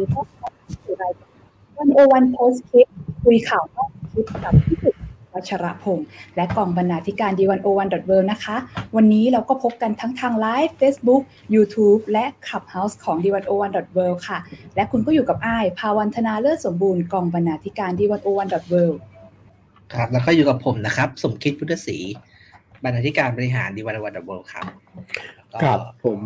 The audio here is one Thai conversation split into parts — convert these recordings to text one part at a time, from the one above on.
ดีต้อนรับสู่รายการ One O One Postscript คุยข่าวนอกคลิปกับพี่สุวัชระพงศ์และกองบรรณาธิการ The One O One dot World นะคะ วันนี้เราก็พบกันทั้งทาง live Facebook YouTube และ Clubhouse ของ the 1 0 1 w o r l d ค่ะ และคุณก็อยู่กับอายภาวรรณธนาเลิศสมบูรณ์กองบรรณาธิการ The One O One dot Worldครับ แล้วก็อยู่กับผมนะครับ สมคิดพุทธศรีบรรณาธิการบริหาร The One O One World ครับ ครับผม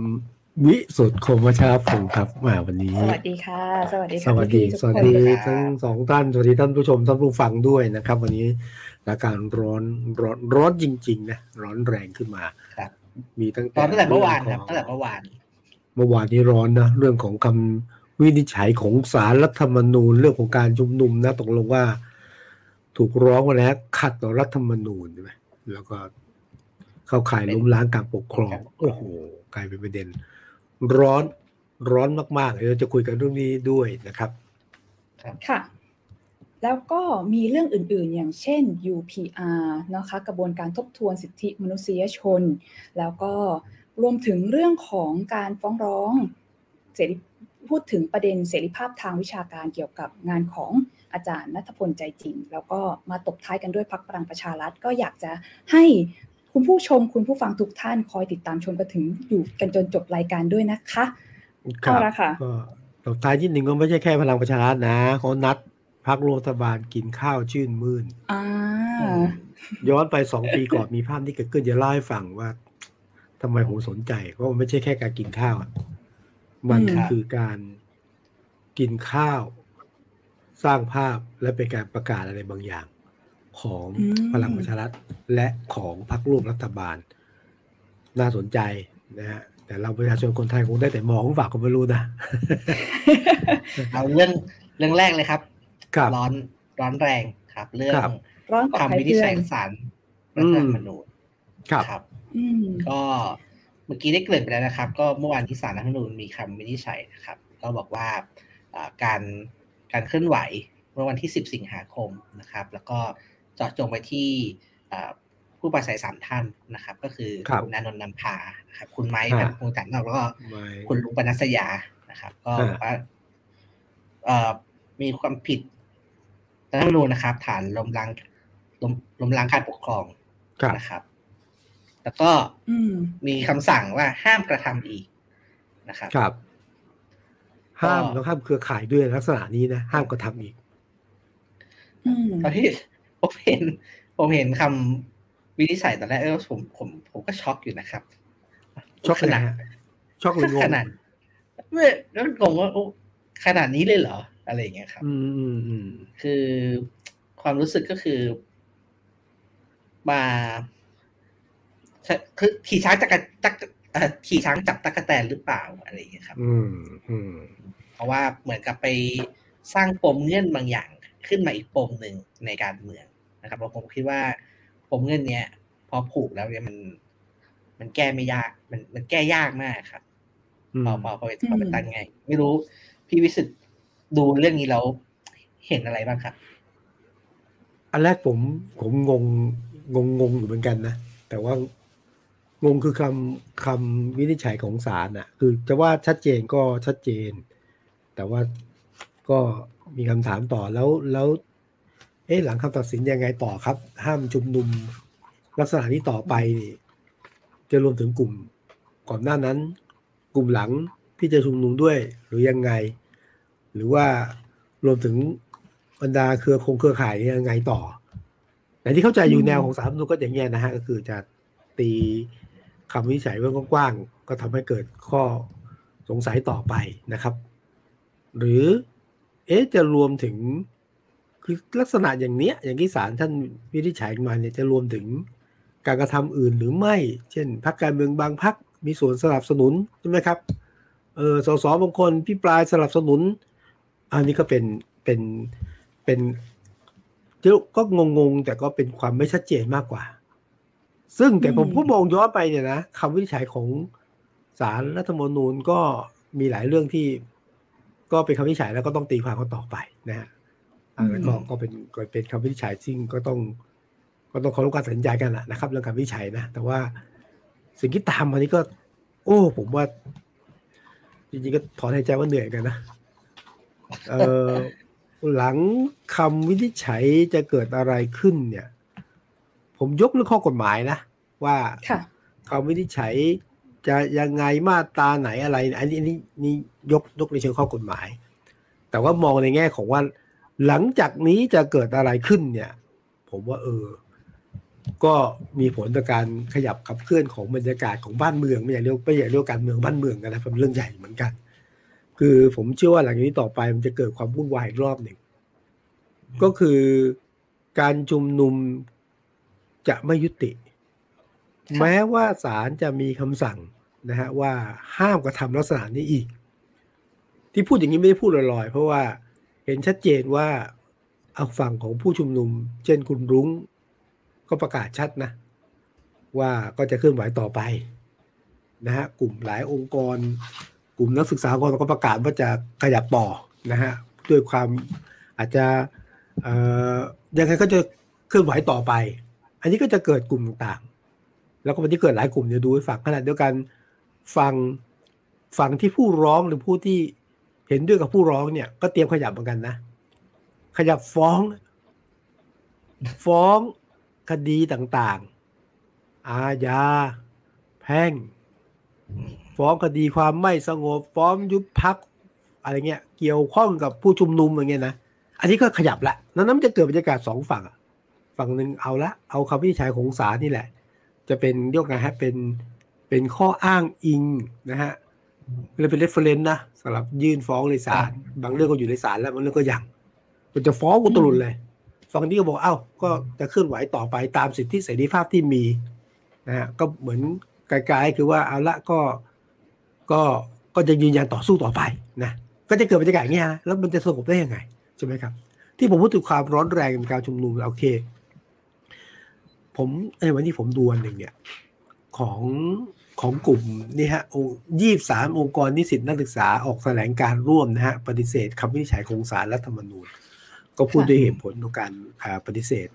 วิสุทธ์คมวัชรพงศ์ครับมาวันนี้ สวัสดีค่ะ สวัสดีสค่ะวัสดีพี่ๆทุกสวัสคนดีเลยทั้งสองท่านสวัสดีท่านผู้ชมท่านผู้ฟังด้วยนะครับ วันนี้สถานการณ์ร้อนร้อนร้อนจริงๆนะร้อนแรงขึ้นมาครับ มีตั้งตแต่อนตั้งแต่เมื่อวานครับงขตั้งแต่เมื่อวาน เมื่อวานนี้ร้อนนะเรื่องของคำวินิจฉัยของศาลรัฐธรรมนูญเรื่องของการชุมนุมนะตกลงว่า ถูกร้องมาแล้วขัดต่อรัฐธรรมนูญใช่ไหมแล้วก็เข้าข่ายล้มล้างการปกครองโอ้โหกลายเป็นประเด็น ร้อนร้อนมากๆเดี๋ยวเราจะคุยกันเรื่องนี้ด้วยนะครับค่ะ แล้วก็มีเรื่องอื่นๆ อย่างเช่น UPR นะคะกระบวนการทบทวนสิทธิมนุษยชน แล้วก็รวมถึงเรื่องของการฟ้องร้องเสรีพูดถึงประเด็นเสรีภาพทางวิชาการเกี่ยวกับงานของอาจารย์นัทพลใจจริง แล้วก็มาตบท้ายกันด้วยพักพลังประชารัฐก็อยากจะให้ คุณผู้ชมคุณผู้ฟังทุกท่านคอยติดตามชมกันถึงอยู่กันจนจบรายการด้วยนะคะครับเอาละค่ะก็ตบท้ายที่หนึ่งก็ไม่ใช่แค่พลังประชารัฐนะเขานัดพักรัฐบาลกินข้าวชื่นมื่นอ่าย้อนไปสองปีก่อนมีภาพที่เกิดขึ้นจะเล่าให้ฟังว่าทำไมผมสนใจเพราะมันไม่ใช่แค่การกินข้าวอะมันอืมคือการกินข้าว สร้างภาพและเป็นการประกาศอะไรบางอย่าง ของพลังประชารัฐและของพรรคร่วมรัฐบาล น่าสนใจนะฮะแต่เราประชาชนคนไทยคงได้แต่มองฝากก็ไม่รู้นะเอาเรื่องเรื่องแรกเลยครับครับร้อนร้อนแรงครับ เรื่องครับร้อนกว่าใครคำวินิจเพื่อฉัยนของศาลรัฐธรรมนูญครับครับอืมก็เมื่อกี้ได้เกริ่นไปแล้วนะครับ ก็เมื่อวานที่ศาลรัฐธรรมนูญมีคำวินิจฉัยนะครับ ก็บอกว่าอ่าการการเคลื่อนไหวเมื่อวันที่ 10 สิงหาคมนะครับ แล้วก็เจาะจงไปที่อ่าผู้ปราศัยสามท่านนะครับ ก็คือครับณอานนท์นำพานะครับ คุณไม้ฮะพันธุ์พงษ์จันทร์นอกแล้วก็ไม่คุณลุงปนัสยานะครับ ก็ฮะบอกว่าเอ่อมีความผิดรัฐธรรมนูญนะครับ ฐานล้มล้างล้มล้มล้างการปกครองครับนะครับ แล้วก็อืมมีคำสั่งว่าห้ามกระทำอีกนะครับครับ ห้ามก็แล้วห้ามเครือข่ายด้วยลักษณะนี้นะ ห้ามกระทำอีกอืมตอนที่ ผมเห็น ผมเห็นคำวินิจฉัยตอนแรกเออผมผมผมก็ช็อกอยู่นะครับ ช็อกขเลยนาดฮะช็อกหรืองงขนาดไม่แล้วงงว่าโอ้ขนาดนี้เลยเหรอ อะไรอย่างเงี้ยครับอืมอืมอืมคือความรู้สึกก็คือ มาคือขี่ช้างจักรจักรเอ่อขี่ช้างจับตั๊กแตนหรือเปล่าอะไรอย่างเงี้ยครับ อืมอืมเพราะว่าเหมือนกับไปสร้างปมเงื่อนบางอย่างขึ้นมาอีกปมหนึ่งในการเมือง นะครับแล้วผมคิดว่าปมเงื่อนเนี้ยพอผูกแล้วเนี่ยมันมันแก้ไม่ยาก มันมันแก้ยากมากครับอืมพอพอพอไปพอไปตั้งไง ไม่รู้พี่วิสุทธ์ดูเรื่องนี้แล้วเห็นอะไรบ้างครับ อันแรกผมผมงงงงงงอยู่เหมือนกันนะ แต่ว่างงคือคำคำวินิจฉัยของศาลน่ะ คือจะว่าชัดเจนก็ชัดเจน แต่ว่าก็มีคำถามต่อแล้วแล้ว เอ๊ะหลังคำตัดสินยังไงต่อครับ ห้ามชุมนุมลักษณะนี้ต่อไปนี่จะรวมถึงกลุ่มก่อนหน้านั้น กลุ่มหลังที่จะชุมนุมด้วยหรือยังไง หรือว่ารวมถึงบรรดาเครือคงเครือข่ายยังไงต่อแต่ที่เข้าใจอยู่แนวของสารรัฐธรรมนูญก็อย่างเงี้ยนะฮะก็คือจะตีคำวินิจฉัยไว้กว้างๆก็ทำให้เกิดข้อสงสัยต่อไปนะครับ หรือเอ๊ะจะรวมถึง คือลักษณะอย่างเนี้ย อย่างที่ศาลท่านวินิจฉัยมาเนี่ยจะรวมถึงการกระทำอื่นหรือไม่ เช่นพรรคการเมืองบางพรรคมีส่วนสนับสนุนใช่ไหมครับเออสสบางคนพิปรายสนับสนุน อันนี้ก็เป็นเป็นเป็นเดี๋ยวก็งงๆแต่ก็เป็นความไม่ชัดเจนมากกว่า ซึ่งแต่ผมอืมก็มองย้อนไปเนี่ยนะคำวินิจฉัยของศาลรัฐธรรมนูญก็มีหลายเรื่องที่ ก็เป็นคำวินิจฉัยแล้วก็ต้องตีความกันต่อไปนะฮะ อันนั้นก็อืมก็เป็นก็เป็นคำวินิจฉัยซึ่งก็ต้อง ก็ต้องเคารพการตัดสินใจกันแหละนะครับ เรื่องการวินิจฉัยนะ แต่ว่าสิ่งที่ตามมานี้ก็ โอ้ ผมว่า จริงๆก็ถอนหายใจว่าเหนื่อยกันนะเออหลังคำวินิจฉัยจะเกิดอะไรขึ้น เนี่ย ผมยกเรื่องข้อกฎหมายนะว่าคำวินิจฉัยจะยังไงมาตราไหนอะไร อันนี้นี่นี่ยกยกในเชิงข้อกฎหมาย แต่ว่ามองในแง่ของว่า หลังจากนี้จะเกิดอะไรขึ้นเนี่ย ผมว่าเออ ก็มีผลต่อการขยับขับเคลื่อนของบรรยากาศของบ้านเมืองไม่อยากเรียกไม่อยากเรียกการเมืองบ้านเมืองกันนะเป็นเรื่องใหญ่เหมือนกัน คือผมเชื่อว่าหลังจากนี้ต่อไปมันจะเกิดความวุ่นวายอีกรอบหนึ่งก็คือการชุมนุมจะไม่ยุติ แม้ว่าศาลจะมีคำสั่งนะฮะว่าห้ามกระทำลักษณะนี้อีก ที่พูดอย่างนี้ไม่ได้พูดลอยๆเพราะว่า เห็นชัดเจนว่าเอาฝั่งของผู้ชุมนุม เช่นคุณรุ้ง ก็ประกาศชัดนะ ว่าก็จะเคลื่อนไหวต่อไปนะฮะกลุ่มหลายองค์กร กลุ่มนักศึกษาคนก็ประกาศว่าจะขยับต่อนะฮะด้วยความอาจจะยังไงก็จะเคลื่อนไหวต่อไป อันนี้ก็จะเกิดกลุ่มต่างๆ แล้วก็วันที่เกิดหลายกลุ่มเดี๋ยวดูให้ฟังขนาดเดียวกันฟังฟังที่ผู้ร้องหรือผู้ที่ เห็นด้วยกับผู้ร้องเนี่ยก็เตรียมขยับเหมือนกันนะ ขยับฟ้อง ฟ้องคดีต่างๆ อาญา แพ่ง ฟ้องคดีความไม่สงบ ฟ้องยุบพักอะไรเงี้ย เกี่ยวข้องกับผู้ชุมนุมอย่างเงี้ยนะ อันนี้ก็ขยับละนั้นมันจะเกิดบรรยากาศสองฝั่ง ฝั่งหนึ่งเอาละ เอาคำวินิจฉัยของศาลนี่แหละ จะเป็นเรียกไงฮะ เป็น เป็นข้ออ้างอิงนะฮะ เลยเป็น reference นะสำหรับยื่นฟ้องในศาลบางเรื่องก็อยู่ในศาลแล้วบางเรื่องก็ยังมันจะฟ้องอุตลุดเลยฝั่งนี้ก็บอกเอ้าก็จะเคลื่อนไหวต่อไปตามสิทธิเสรีภาพที่มีนะฮะก็เหมือนไกลๆคือว่าเอาละก็ก็ก็จะยืนยันต่อสู้ต่อไปนะก็จะเกิดบรรยากาศอย่างนี้ฮะแล้วมันจะสงบได้ยังไงใช่ไหมครับ ที่ผมพูดถึงความร้อนแรงในการชุมนุมโอเค ผมในวันที่ผมดูอันหนึ่งเนี่ย ของของกลุ่มนี่ฮะยี่สามองค์กรนิสิตนักศึกษาออกแถลงการร่วมนะฮะปฏิเสธคำวินิจฉัยของศาลรัฐธรรมนูญ ก็พูดด้วยเหตุผลของการปฏิเสธ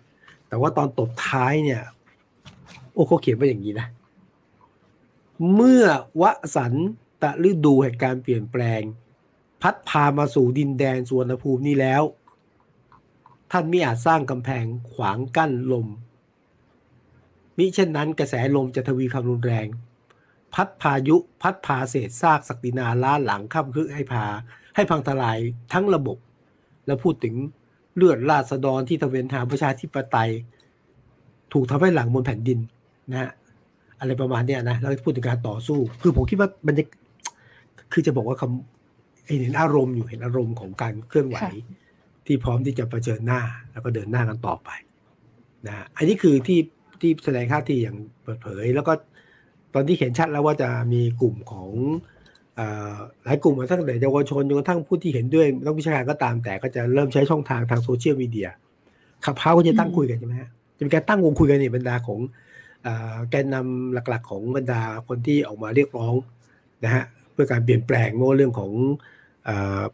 แต่ว่าตอนตบท้ายเนี่ย โอ้เขาเขียนไว้อย่างนี้นะ เมื่อวสันตะฤดูแห่งการเปลี่ยนแปลง พัดพามาสู่ดินแดนสวนภูมินี้แล้ว ท่านไม่อาจสร้างกำแพงขวางกั้นลม มิเช่นนั้นกระแสลมจะทวีความรุนแรง พัดพายุพัดพาเศษซากศักดินาล้าหลังข้ามคึกให้พา ให้พังทลายทั้งระบบ แล้วพูดถึงเลือดราษฎรที่ทเวนทางประชาธิปไตย ถูกทำให้หลังบนแผ่นดินนะฮะอะไรประมาณเนี้ยนะแล้วพูดถึงการต่อสู้ คือผมคิดว่ามันจะคือจะบอกว่าคำเห็นอารมณ์อยู่เห็นอารมณ์ของการเคลื่อนไหว ที่พร้อมที่จะะเผชิญหน้า แล้วก็เดินหน้ากันต่อไปนะอันนี้คือที่ ที่แสดงท่าทีอย่างเปิดเผย แล้วก็ตอนที่เห็นชัดแล้วว่าจะมีกลุ่มของหลายกลุ่มตั้งแต่เยาวชนจนกระทั่งผู้ที่เห็นด้วยนักวิชาการก็ตามแต่ก็จะเริ่มใช้ช่องทางทางโซเชียลมีเดียขับเพ้าก็จะตั้งคุยกันใช่ไหมฮะจะมีการตั้งวงคุยกันในบรรดาของแกนนำหลักๆ ของบรรดาคนที่ออกมาเรียกร้องนะฮะเพื่อการเปลี่ยนแปลงโม่เรื่องของ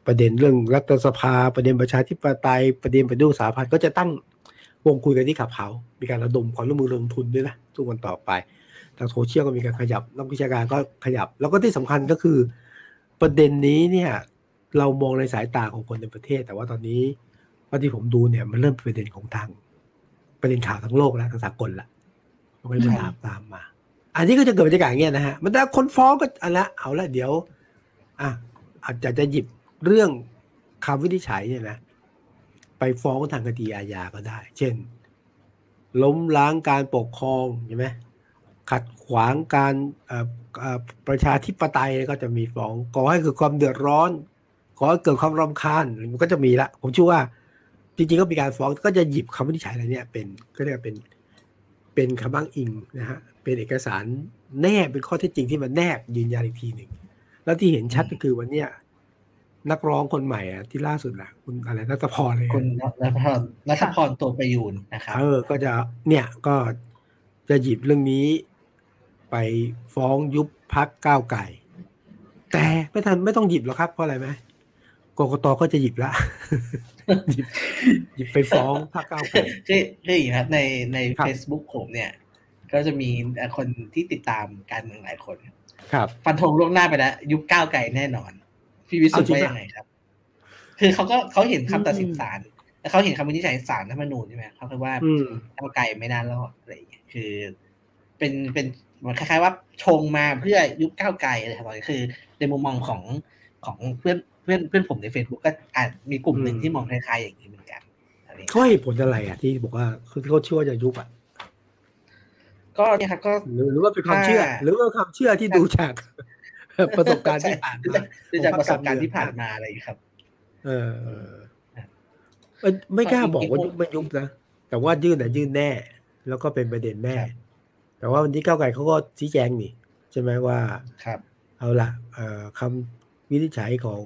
ประเด็นเรื่องรัฐสภา ประเด็นประชาธิปไตยประเด็นประดูสาพันธ์ก็จะตั้ง วงคุยกันที่ขับเ้ามีการระดมความร่วมมือลงทุนด้วยนะทุกวันต่อไป ทางโซเชียลก็มีการขยับนักวิชาการก็ขยับ แล้วก็ที่สำคัญก็คือ ประเด็นนี้เนี่ยเรามองในสายตาของคนในประเทศ แต่ว่าตอนนี้ว่าที่ผมดูเนี่ยมันเริ่มเป็นประเด็นของทางประเด็นข่าวทั้งโลกแล้วทางสากลละมันก็ตามตามมา อันนี้ก็จะเกิดบรรยากาศเงี้ยนะฮะมันถ้าคนฟ้องก็อันละเอาละเดี๋ยว อะอาจจะจะหยิบเรื่องคำวินิจฉัยเนี่ยนะ ไปฟ้องทางคดีอาญาก็ได้ เช่น ล้มล้างการปกครองใช่ไหมขัดขวางการประชาธิปไตยก็จะมีฟ้องก่อให้เกิดความเดือดร้อนก่อให้เกิดความรำคาญมันก็จะมีละผมเชื่อว่าจริงๆก็มีการฟ้องก็จะหยิบคำวินิจฉัยอะไรเนี่ยเป็นก็เรียกเป็นเป็นคำบ้างอิงนะฮะเป็นเอกสารแนบเป็นข้อเท็จจริงที่มันแนบยืนยันอีกทีหนึ่งแล้วที่เห็นชัดก็คือวันเนี้ย นักร้องคนใหม่อะที่ล่าสุดละคุณอะไรนัทพรเลยคุณนัทพรนัทพรตัวประยูนนะครับเออก็จะเนี่ยก็จะหยิบเรื่องนี้ ไปฟ้องยุบพักก้าวไก่แต่ไม่ทันไม่ต้องหยิบหรอกครับเพราะอะไรไหมกกตก็จะหยิบละหยิบหยิบไปฟ้องพักก้าวไก่คือคืออย่างครับในใน Facebook ผมเนี่ย ก็จะมีคนที่ติดตามการเมืองหลายคน ครับ ฟันธงล่วงหน้าไปแล้วยุบก้าวไก่แน่นอน พี่วิสุทธ์ว่ายังไงครับ คือเขาก็เขาเห็นคำตัดสินศาลแล้วเขาเห็นคำวินิจฉัยศาลรัฐธรรมนูญใช่ไหมเขาคิดว่าอืมก้าวไกลไม่น่ารอดอะไรอย่างเงี้ยคือ เป็นเป็นเหมือนคล้ายๆว่าชงมาเพื่อยุบก้าวไกลอะไรทำนองนี้คือ ในมุมมองของของเพื่อนเพื่อนเพื่อนผมใน Facebook ก็อาจมีกลุ่มหนึ่งอืมที่มองคล้ายๆอย่างนี้เหมือนกันอะไรอย่างเขาเงี้ยให้ผลอะไรอะที่บอกว่าคือเขาเชื่อว่าจะยุบอะก็เนี่ยครับก็หรือหรือว่าเป็นความเชื่อถ้าหรือว่าความเชื่อที่ดูจาก ประสบการณ์ที่ผ่านมาดูจากประสบการณ์ที่ผ่านมาอะไรอย่างเงี้ยครับเออเออเออไม่กล้าบอกว่ายุบไม่ยุบนะแต่ว่ายื่นอะยื่นแน่ แล้วก็เป็นประเด็นแน่ครับแต่ว่าวันนี้ก้าวไกลเขาก็ชี้แจงนี่ใช่ไหมว่าครับ เอาละเอ่อคำวินิจฉัยของ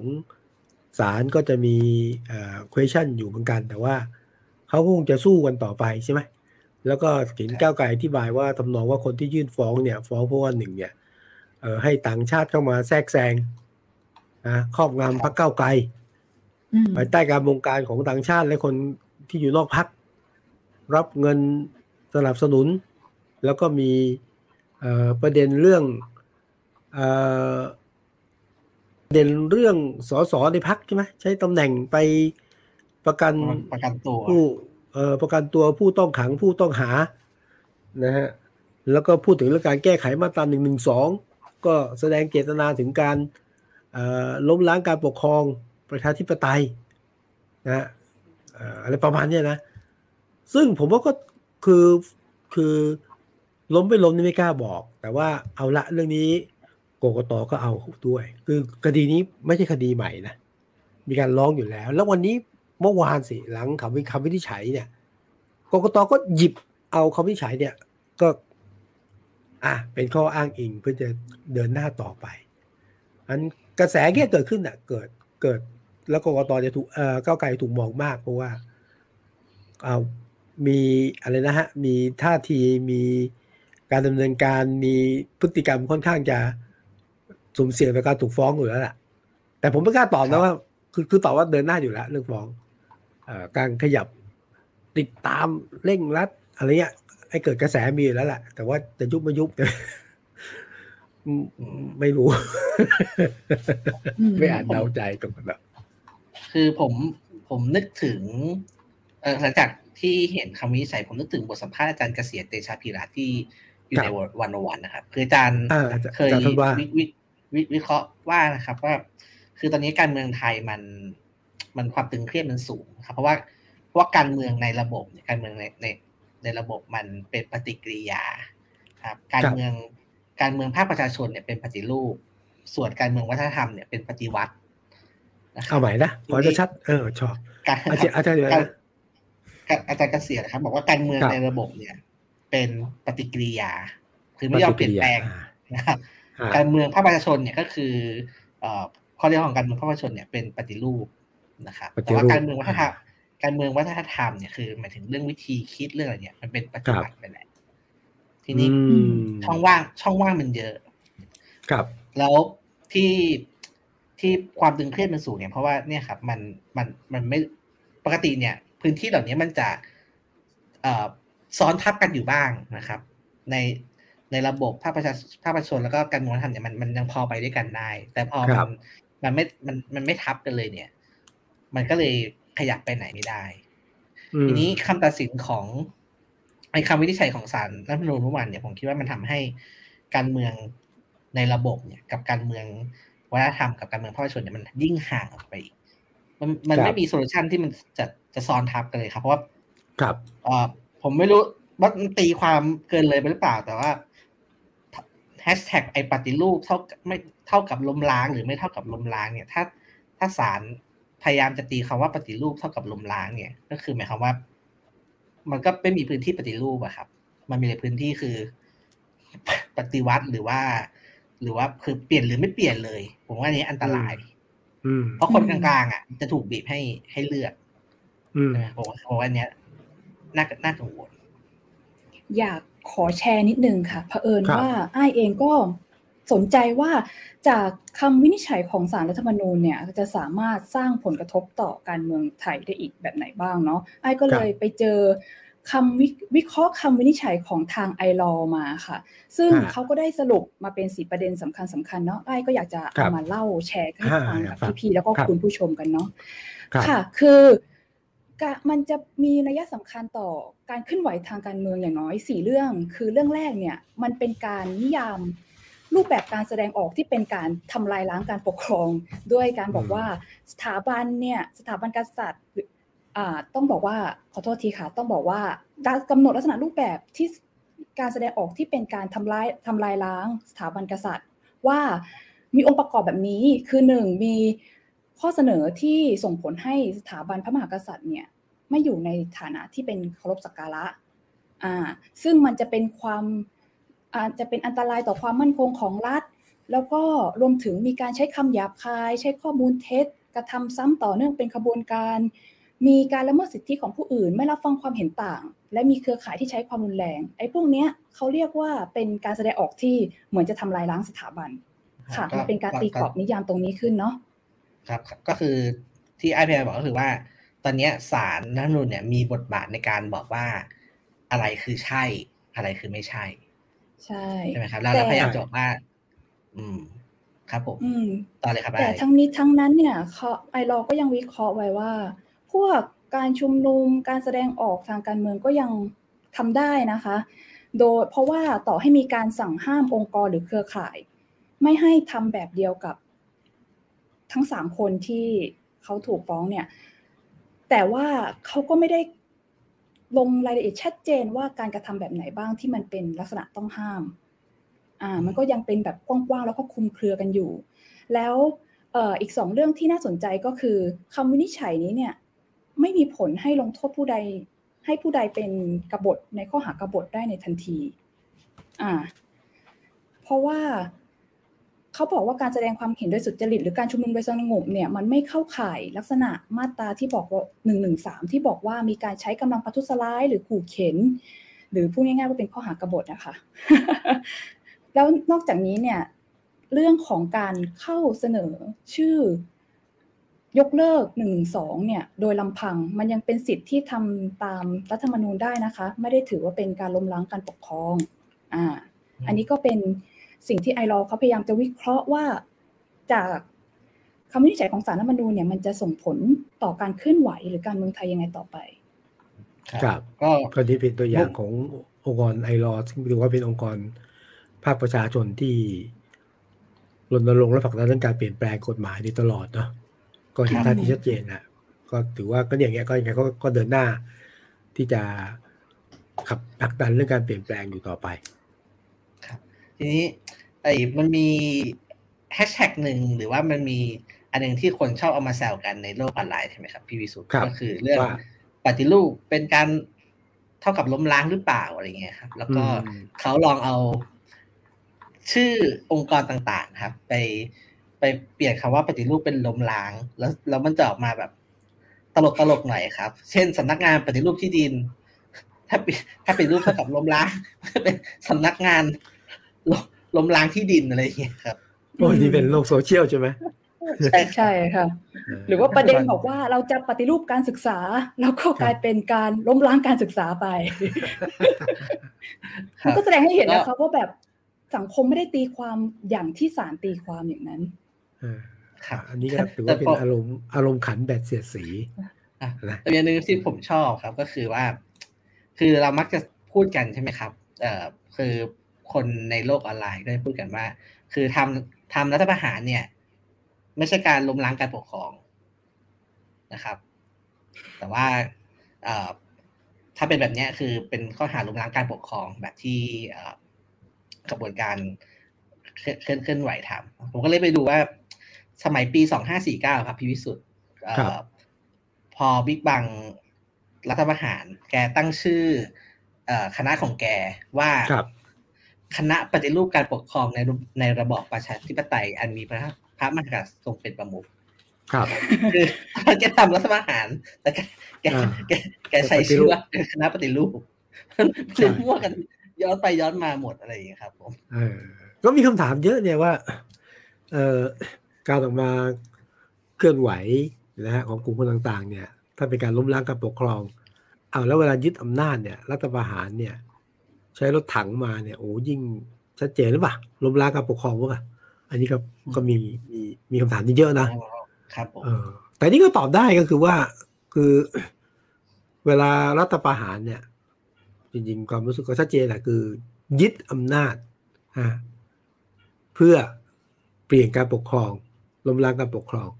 ศาลก็จะมีเอ่อ question อยู่เหมือนกัน แต่ว่าเขาคงจะสู้กันต่อไปใช่ไหมแล้วก็เห็นก้าวไกลอธิบายว่าทำนองว่าคนที่ยื่นฟ้องเนี่ย ฟ้องเพราะว่าหนึ่งเนี่ยเอ่อ ให้ต่างชาติเข้ามาแทรกแซงนะครอบงำพรรคก้าวไกลอืมภายใต้การบงการของต่างชาติและคนที่อยู่นอกพัก รับเงินสนับสนุน แล้วก็มีเอ่อประเด็นเรื่องเอ่อประเด็นเรื่องสสในพักใช่ไหมใช้ตำแหน่งไปประกันประกันตัวผู้เอ่อประกันตัวผู้ต้องขังผู้ต้องหานะฮะแล้วก็พูดถึงเรื่องการแก้ไขมาตราหนึ่งหนึ่งสอง ก็แสดงเจตนาถึงการล้มล้างการปกครองประชาธิปไตยนะอะไรประมาณนี้นะ ซึ่งผมว่าก็คือคือล้มไม่ล้มนี่ไม่กล้าบอก แต่ว่าเอาละเรื่องนี้กกตก็เอาด้วย คือคดีนี้ไม่ใช่คดีใหม่นะ มีการร้องอยู่แล้ว แล้ววันนี้เมื่อวานสิหลังคำวิคำวินิจฉัยเนี่ยกกตก็หยิบเอาคำวินิจฉัยเนี่ย ก็ อะเป็นข้ออ้างอิงเพื่อจะเดินหน้าต่อไป อันกระแสเนี้ยเกิดขึ้นอะ เกิดเกิด แล้วกกตจะถูกเอ่อก้าวไกลถูกมองมากเพราะว่าเอามีอะไรนะฮะ มีท่าทีมีการดำเนินการมีพฤติกรรมค่อนข้างจะสุ่มเสี่ยงต่อการถูกฟ้องอยู่แล้วล่ะ แต่ผมไม่กล้าตอบครันะบว่าคือคือตอบว่าเดินหน้าอยู่แล้วเรื่องฟ้องเอ่อการขยับติดตามเร่งรัดอะไรเงี้ย ให้เกิดกระแสมีอยู่แล้วแหละแต่ว่าจะยุบไม่ยุบอืมไม่รู้อืมไม่อาจเดาใจตรงนั้นหรอกคือผมผมนึกถึง เออหลังจากที่เห็นคำวินิจฉัยผมนึกถึงบทสัมภาษณ์อาจารย์เกษียณเตชาพีระที่อยู่ในวันวันนะครับ คืออาจารย์อ่าอาจารย์เคยอาจารย์ท่านว่าวิวิวิวิเคราะห์ว่านะครับ ว่า คือตอนนี้การเมืองไทยมันมันความตึงเครียดมันสูงครับ เพราะว่าเพราะว่าการเมืองในระบบเนี่ยการเมืองในใน ในระบบมันเป็นปฏิกิริยาครับการเมืองการเมืองภาคประชาชนเนี่ยเป็นปฏิรูป ส่วนการเมืองวัฒนธรรมเนี่ยเป็นปฏิวัตินะครัเอาบใหม่นะขอจะชัดเออชอบการอาจารย์อาจารย์เดี๋ยวการนะการอาจารย์เกษียณนะครับบอกว่าการเมืองครับในระบบเนี่ย เป็นปฏิกิริยา คือไม่ยอมเปลี่ยนแปลงนะครับอ่าการเมืองภาคประชาชนเนี่ยก็คือเอ่อข้อเรียกของการเมืองภาคประชาชนเนี่ยเป็นปฏิรูปนะครับปฏิแต่ว่ารูปการเมืองวัฒนธรรม การเมืองวัฒนธรรมเนี่ยคือหมายถึงเรื่องวิธีคิดเรื่องอะไรเนี่ย มันเป็นปฏิวัติไปแหละทีนี้อืมช่องว่างช่องว่างมันเยอะ ครับ แล้วที่ที่ความตึงเครียดมันสูงเนี่ยเพราะว่าเนี่ยครับ มันมันมันไม่ปกติเนี่ย พื้นที่เหล่านี้มันจะเอ่อซ้อนทับกันอยู่บ้างนะครับ ในในระบบภาคประชาภาคประชาชนแล้วก็การเมืองวัฒนธรรมเนี่ยมันมันยังพอไปด้วยกันได้ แต่พอคมัรับนมันไม่มันมันไม่ทับกันเลยเนี่ย มันก็เลย ขยับไปไหนไม่ได้อืมทีนี้คำตัดสินของไอ้คำวินิจฉัยของศาลรัฐธรรมนูญเมื่อวานเนี่ยผมคิดว่ามันทำให้การเมืองในระบบเนี่ย กับการเมืองวัฒนธรรมกับการเมืองภาคประชาชนเนี่ยมันยิ่งห่างออกไปอีกมันมันครับไม่มี solution ที่มันจะจะซ้อนทับกันเลยครับ เพราะว่าครับเอ่อผมไม่รู้ว่ามันตีความเกินเลยไปหรือเปล่า แต่ว่าแฮชแท็กไอปฏิรูปเท่ากับไม่เท่ากับล้มล้างหรือไม่เท่ากับล้มล้างเนี่ย ถ้าถ้าศาล พยายามจะตีคำว่าปฏิรูปเท่ากับล้มล้างเนี่ย ก็คือหมายความว่า มันก็ไม่มีพื้นที่ปฏิรูปอะครับ มันมีในพื้นที่คือ ปฏิวัติหรือว่า หรือว่าคือเปลี่ยนหรือไม่เปลี่ยนเลย ผมว่าอันนี้อันตรายอืมเพราะคนกลางๆอะจะถูกบีบให้ให้เลือกอืมใช่ไหมผมว่าผมว่าอันเนี้ยน่าน่ากังวลอยากขอแชร์นิดนึงค่ะเผอิญครับว่า อ้ายเองก็ สนใจว่าจากคำวินิจฉัยของสารรัฐธรรมนูญเนี่ยจะสามารถสร้างผลกระทบต่อการเมืองไทยได้อีกแบบไหนบ้างเนาะอ้ายก็เลยไปเจอคำวิวิเคราะห์คำวินิจฉัยของทางไอรอมาค่ะ ซึ่งอ่าเขาก็ได้สรุปมาเป็นสีประเด็นสำคัญสำคัญๆเนาะอ้ายก็อยากจะครัเอาบมาเล่าแชร์ให้อ่าฟังกับครับพี่ๆแล้วก็ครับคุณผู้ชมกันเนาะครับค่ะ คือการมันจะมีนัยสำคัญต่อการเคลื่อนไหวทางการเมืองอย่างน้อยสี่เรื่อง คือเรื่องแรกเนี่ย มันเป็นการนิยาม รูปแบบการแสดงออกที่เป็นการทำลายล้างการปกครอง ด้วยการบอกว่าสถาบันเนี่ยสถาบันกษัตริย์หรืออ่าต้องบอกว่าขอโทษทีค่ะ ต้องบอกว่าการกำหนดลักษณะรูปแบบที่การแสดงออกที่เป็นการทำลายทำลายล้างสถาบันกษัตริย์ ว่ามีองค์ประกอบแบบนี้คือหนึ่งมีข้อเสนอที่ส่งผลให้สถาบันพระมหากษัตริย์เนี่ยไม่อยู่ในฐานะที่เป็นเคารพสักการะอ่าซึ่งมันจะเป็นความ อาจจะเป็นอันตรายต่อความมั่นคงของรัฐ แล้วก็รวมถึงมีการใช้คำหยาบคาย ใช้ข้อมูลเท็จ กระทำซ้ำต่อเนื่องเป็นขบวนการ มีการละเมิดสิทธิของผู้อื่น ไม่รับฟังความเห็นต่าง และมีเครือข่ายที่ใช้ความรุนแรง ไอ้พวกเนี้ยเขาเรียกว่าเป็นการแสดงออกที่เหมือนจะทำลายล้างสถาบันค่ะก็มันเป็นการตีกรอบนิยามตรงนี้ขึ้นเนาะครับก็คือที่ไอพีบอกก็คือว่า ตอนเนี้ยศาลรัฐธรรมนูญเนี่ยมีบทบาทในการบอกว่า อะไรคือใช่ อะไรคือไม่ใช่ ใช่ใช่ไหมครับแล้วแต่เราพยายามจะบอกว่า อืม ครับผมอืมต่อเลยครับแต่ไอ้ทั้งนี้ทั้งนั้นเนี่ยเขาไอรอก็ยังวิเคราะห์ไว้ว่า พวกการชุมนุมการแสดงออกทางการเมืองก็ยังทำได้นะคะ โดยเพราะว่าต่อให้มีการสั่งห้ามองค์กรหรือเครือข่าย ไม่ให้ทำแบบเดียวกับ ทั้งสามคนที่เขาถูกฟ้องเนี่ย แต่ว่าเขาก็ไม่ได้ ลงรายละเอียดชัดเจนว่าการกระทำแบบไหนบ้างที่มันเป็นลักษณะต้องห้าม อ่า มันก็ยังเป็นแบบกว้างๆแล้วก็คลุมเครือกันอยู่ แล้วเอ่ออีกสองเรื่องที่น่าสนใจก็คือคำวินิจฉัยนี้เนี่ยไม่มีผลให้ลงโทษผู้ใด ให้ผู้ใดเป็นกบฏในข้อหากบฏได้ในทันที อ่า เพราะว่า เขาบอกว่าการแสดงความเห็นโดยสุจริตหรือการชุมนุมโดยสงบเนี่ยมันไม่เข้าข่ายลักษณะมาตราที่บอกว่าหนึ่งหนึ่งสามที่บอกว่ามีการใช้กำลังประทุษร้ายหรือขู่เข็น หรือพูดง่ายๆว่าเป็นข้อหากบฏนะคะ แล้วนอกจากนี้เนี่ยเรื่องของการเข้าเสนอชื่อยกเลิกหนึ่งสองเนี่ยโดยลำพังมันยังเป็นสิทธิ์ที่ทำตามรัฐธรรมนูญได้นะคะ ไม่ได้ถือว่าเป็นการล้มล้างการปกครองอ่าอันนี้ก็เป็น สิ่งที่ไอรอว์เขาพยายามจะวิเคราะห์ว่าจากคำวินิจฉัยของศาลรัฐธรรมนูญเนี่ยมันจะส่งผลต่อการเคลื่อนไหวหรือการเมืองไทยยังไงต่อไป ครับก็ก็นี่เป็นตัวอย่างขององค์กรไอรอซึ่งถือว่าเป็นองค์กรภาคประชาชนที่รณรงค์และผลักดันเรื่องการเปลี่ยนแปลงกฎหมายนี้ตลอดเนาะก็เห็นครับท่าทีชัดเจนนะก็ถือว่าก็อย่างเงี้ยก็ยังไงก็ก็เดินหน้าที่จะขับผลักดันเรื่องการเปลี่ยนแปลงอยู่ต่อไป ทีนี้ไอ้มันมีแฮชแท็กหนึ่งหรือว่ามันมีอันหนึ่งที่คนชอบเอามาแซวกันในโลกออนไลน์ใช่ไหมครับพี่วิสุทธ์ครับก็คือเรื่องว่าปฏิรูปเป็นการเท่ากับล้มล้างหรือเปล่าอะไรเงี้ยครับ แล้วก็อืมเขาลองเอาชื่อองค์กรต่างๆ ครับ ไปไปเปลี่ยนคำว่าปฏิรูปเป็นล้มล้าง แล้วแล้วมันจะออกมาแบบตลกตลกๆหน่อยครับ เช่นสำนักงานปฏิรูปที่ดิน ถ้าเป็นถ้าเป็นรูปเท่ากับล้มล้างเป็นสำนักงาน ล้มล้มล้างที่ดินอะไรอย่างเงี้ยครับโอ้ยนี่เป็นโลกโซเชียลใช่ไหมใช่ใช่ค่ะ หรือว่าประเด็นบอกว่าเราจะปฏิรูปการศึกษา แล้วก็กลายเป็นการล้มล้างการศึกษาไปคมันรับก็แสดงให้เห็นนะคะว่าแบบสังคมไม่ได้ตีความอย่างที่ศาลตีความอย่างนั้นเออครับอันนี้ก็ถือว่าเป็นอารมณ์อารมณ์ขันแบบเสียดสีอะนะแต่อย่างหนึ่งที่ผมชอบครับก็คือว่า คือเรามักจะพูดกันใช่ไหมครับ เอ่อคือ คนในโลกออนไลน์ก็จะพูดกันว่า คือทำทำรัฐประหารเนี่ย ไม่ใช่การล้มล้างการปกครองนะครับ แต่ว่าถ้าเป็นแบบนี้คือเป็นข้อหาล้มล้างการปกครองแบบที่กระบวนการเคลื่อนเคลื่อนไหวทำผมก็เลยไปดูว่าสมัยปีสองห้าสี่เก้าครับพี่วิสุทธ์พอบิ๊กบังรัฐประหาร แกตั้งชื่อคณะของแกว่า ครับคณะปฏิรูปการปกครองในระในระบอบประชาธิปไตย อันมีพระพระมหากษัตริย์ทรงเป็นประมุขครับคือแกทำรัฐประหารแต่แกแกอ่าแกแกใช้ชื่อว่าคณะปฏิรูปใช่เรื่องมั่วกันย้อนไปย้อนมาหมดอะไรอย่างเงี้ยครับ ผมเออก็มีคำถามเยอะเนี่ยว่า เอ่อการออกมาเคลื่อนไหวนะฮะของกลุ่มคนต่าง ๆ เนี่ย ถ้าเป็นการล้มล้างการปกครองเอาแล้วเวลายึดอำนาจเนี่ย รัฐประหารเนี่ย ใช้รถถังมาเนี่ยโอ้ยิ่งชัดเจนหรือเปล่าล้มล้างการปกครองวะอันนี้ก็ก็มีมีมีคำถามที่เยอะนะครับผมเออแต่นี่ก็ตอบได้ก็คือว่าคือเวลารัฐประหารเนี่ย จริงๆความรู้สึกก็ชัดเจนแหละคือ ยึดอำนาจฮะเพื่อเปลี่ยนการปกครองล้มล้างการปกครอง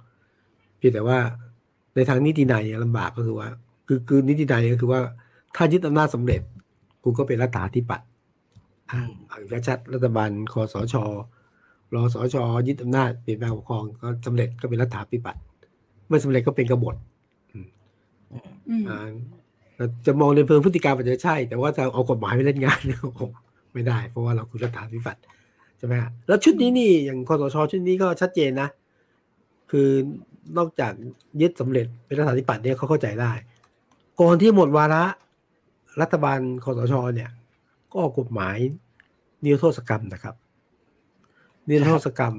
เพียงแต่ว่าในทางนิตินัยลำบากก็คือว่า คือคือนิตินัยก็คือว่า ถ้ายึดอำนาจสำเร็จ คุณก็เป็นรัฐาธิปัตย์อ่าชัดรัฐบาลคอสชรอสชยึดอำนาจเปลี่ยนแปลงปกครองก็สำเร็จก็เป็นรัฐาธิปัตย์ไม่สำเร็จก็เป็นกบฏจะมองในเพิงพฤติกรรมอาจจะใช่ แต่ว่าจะเอากฎหมายไปเล่นงานเนี่ยไม่ได้ เพราะว่าเราคือรัฐาธิปัตย์ใช่ไหมฮะแล้วชุดนี้นี่อย่างคอสชชุดนี้ก็ชัดเจนนะ คือนอกจากยึดสำเร็จเป็นรัฐาธิปัตย์เนี่ยเขาเข้าใจได้ ก่อนที่หมดวาระ รัฐบาลคอสชเนี่ยก็ออกกฎหมายนิรโทษกรรมนะครับนิรโทษกรรม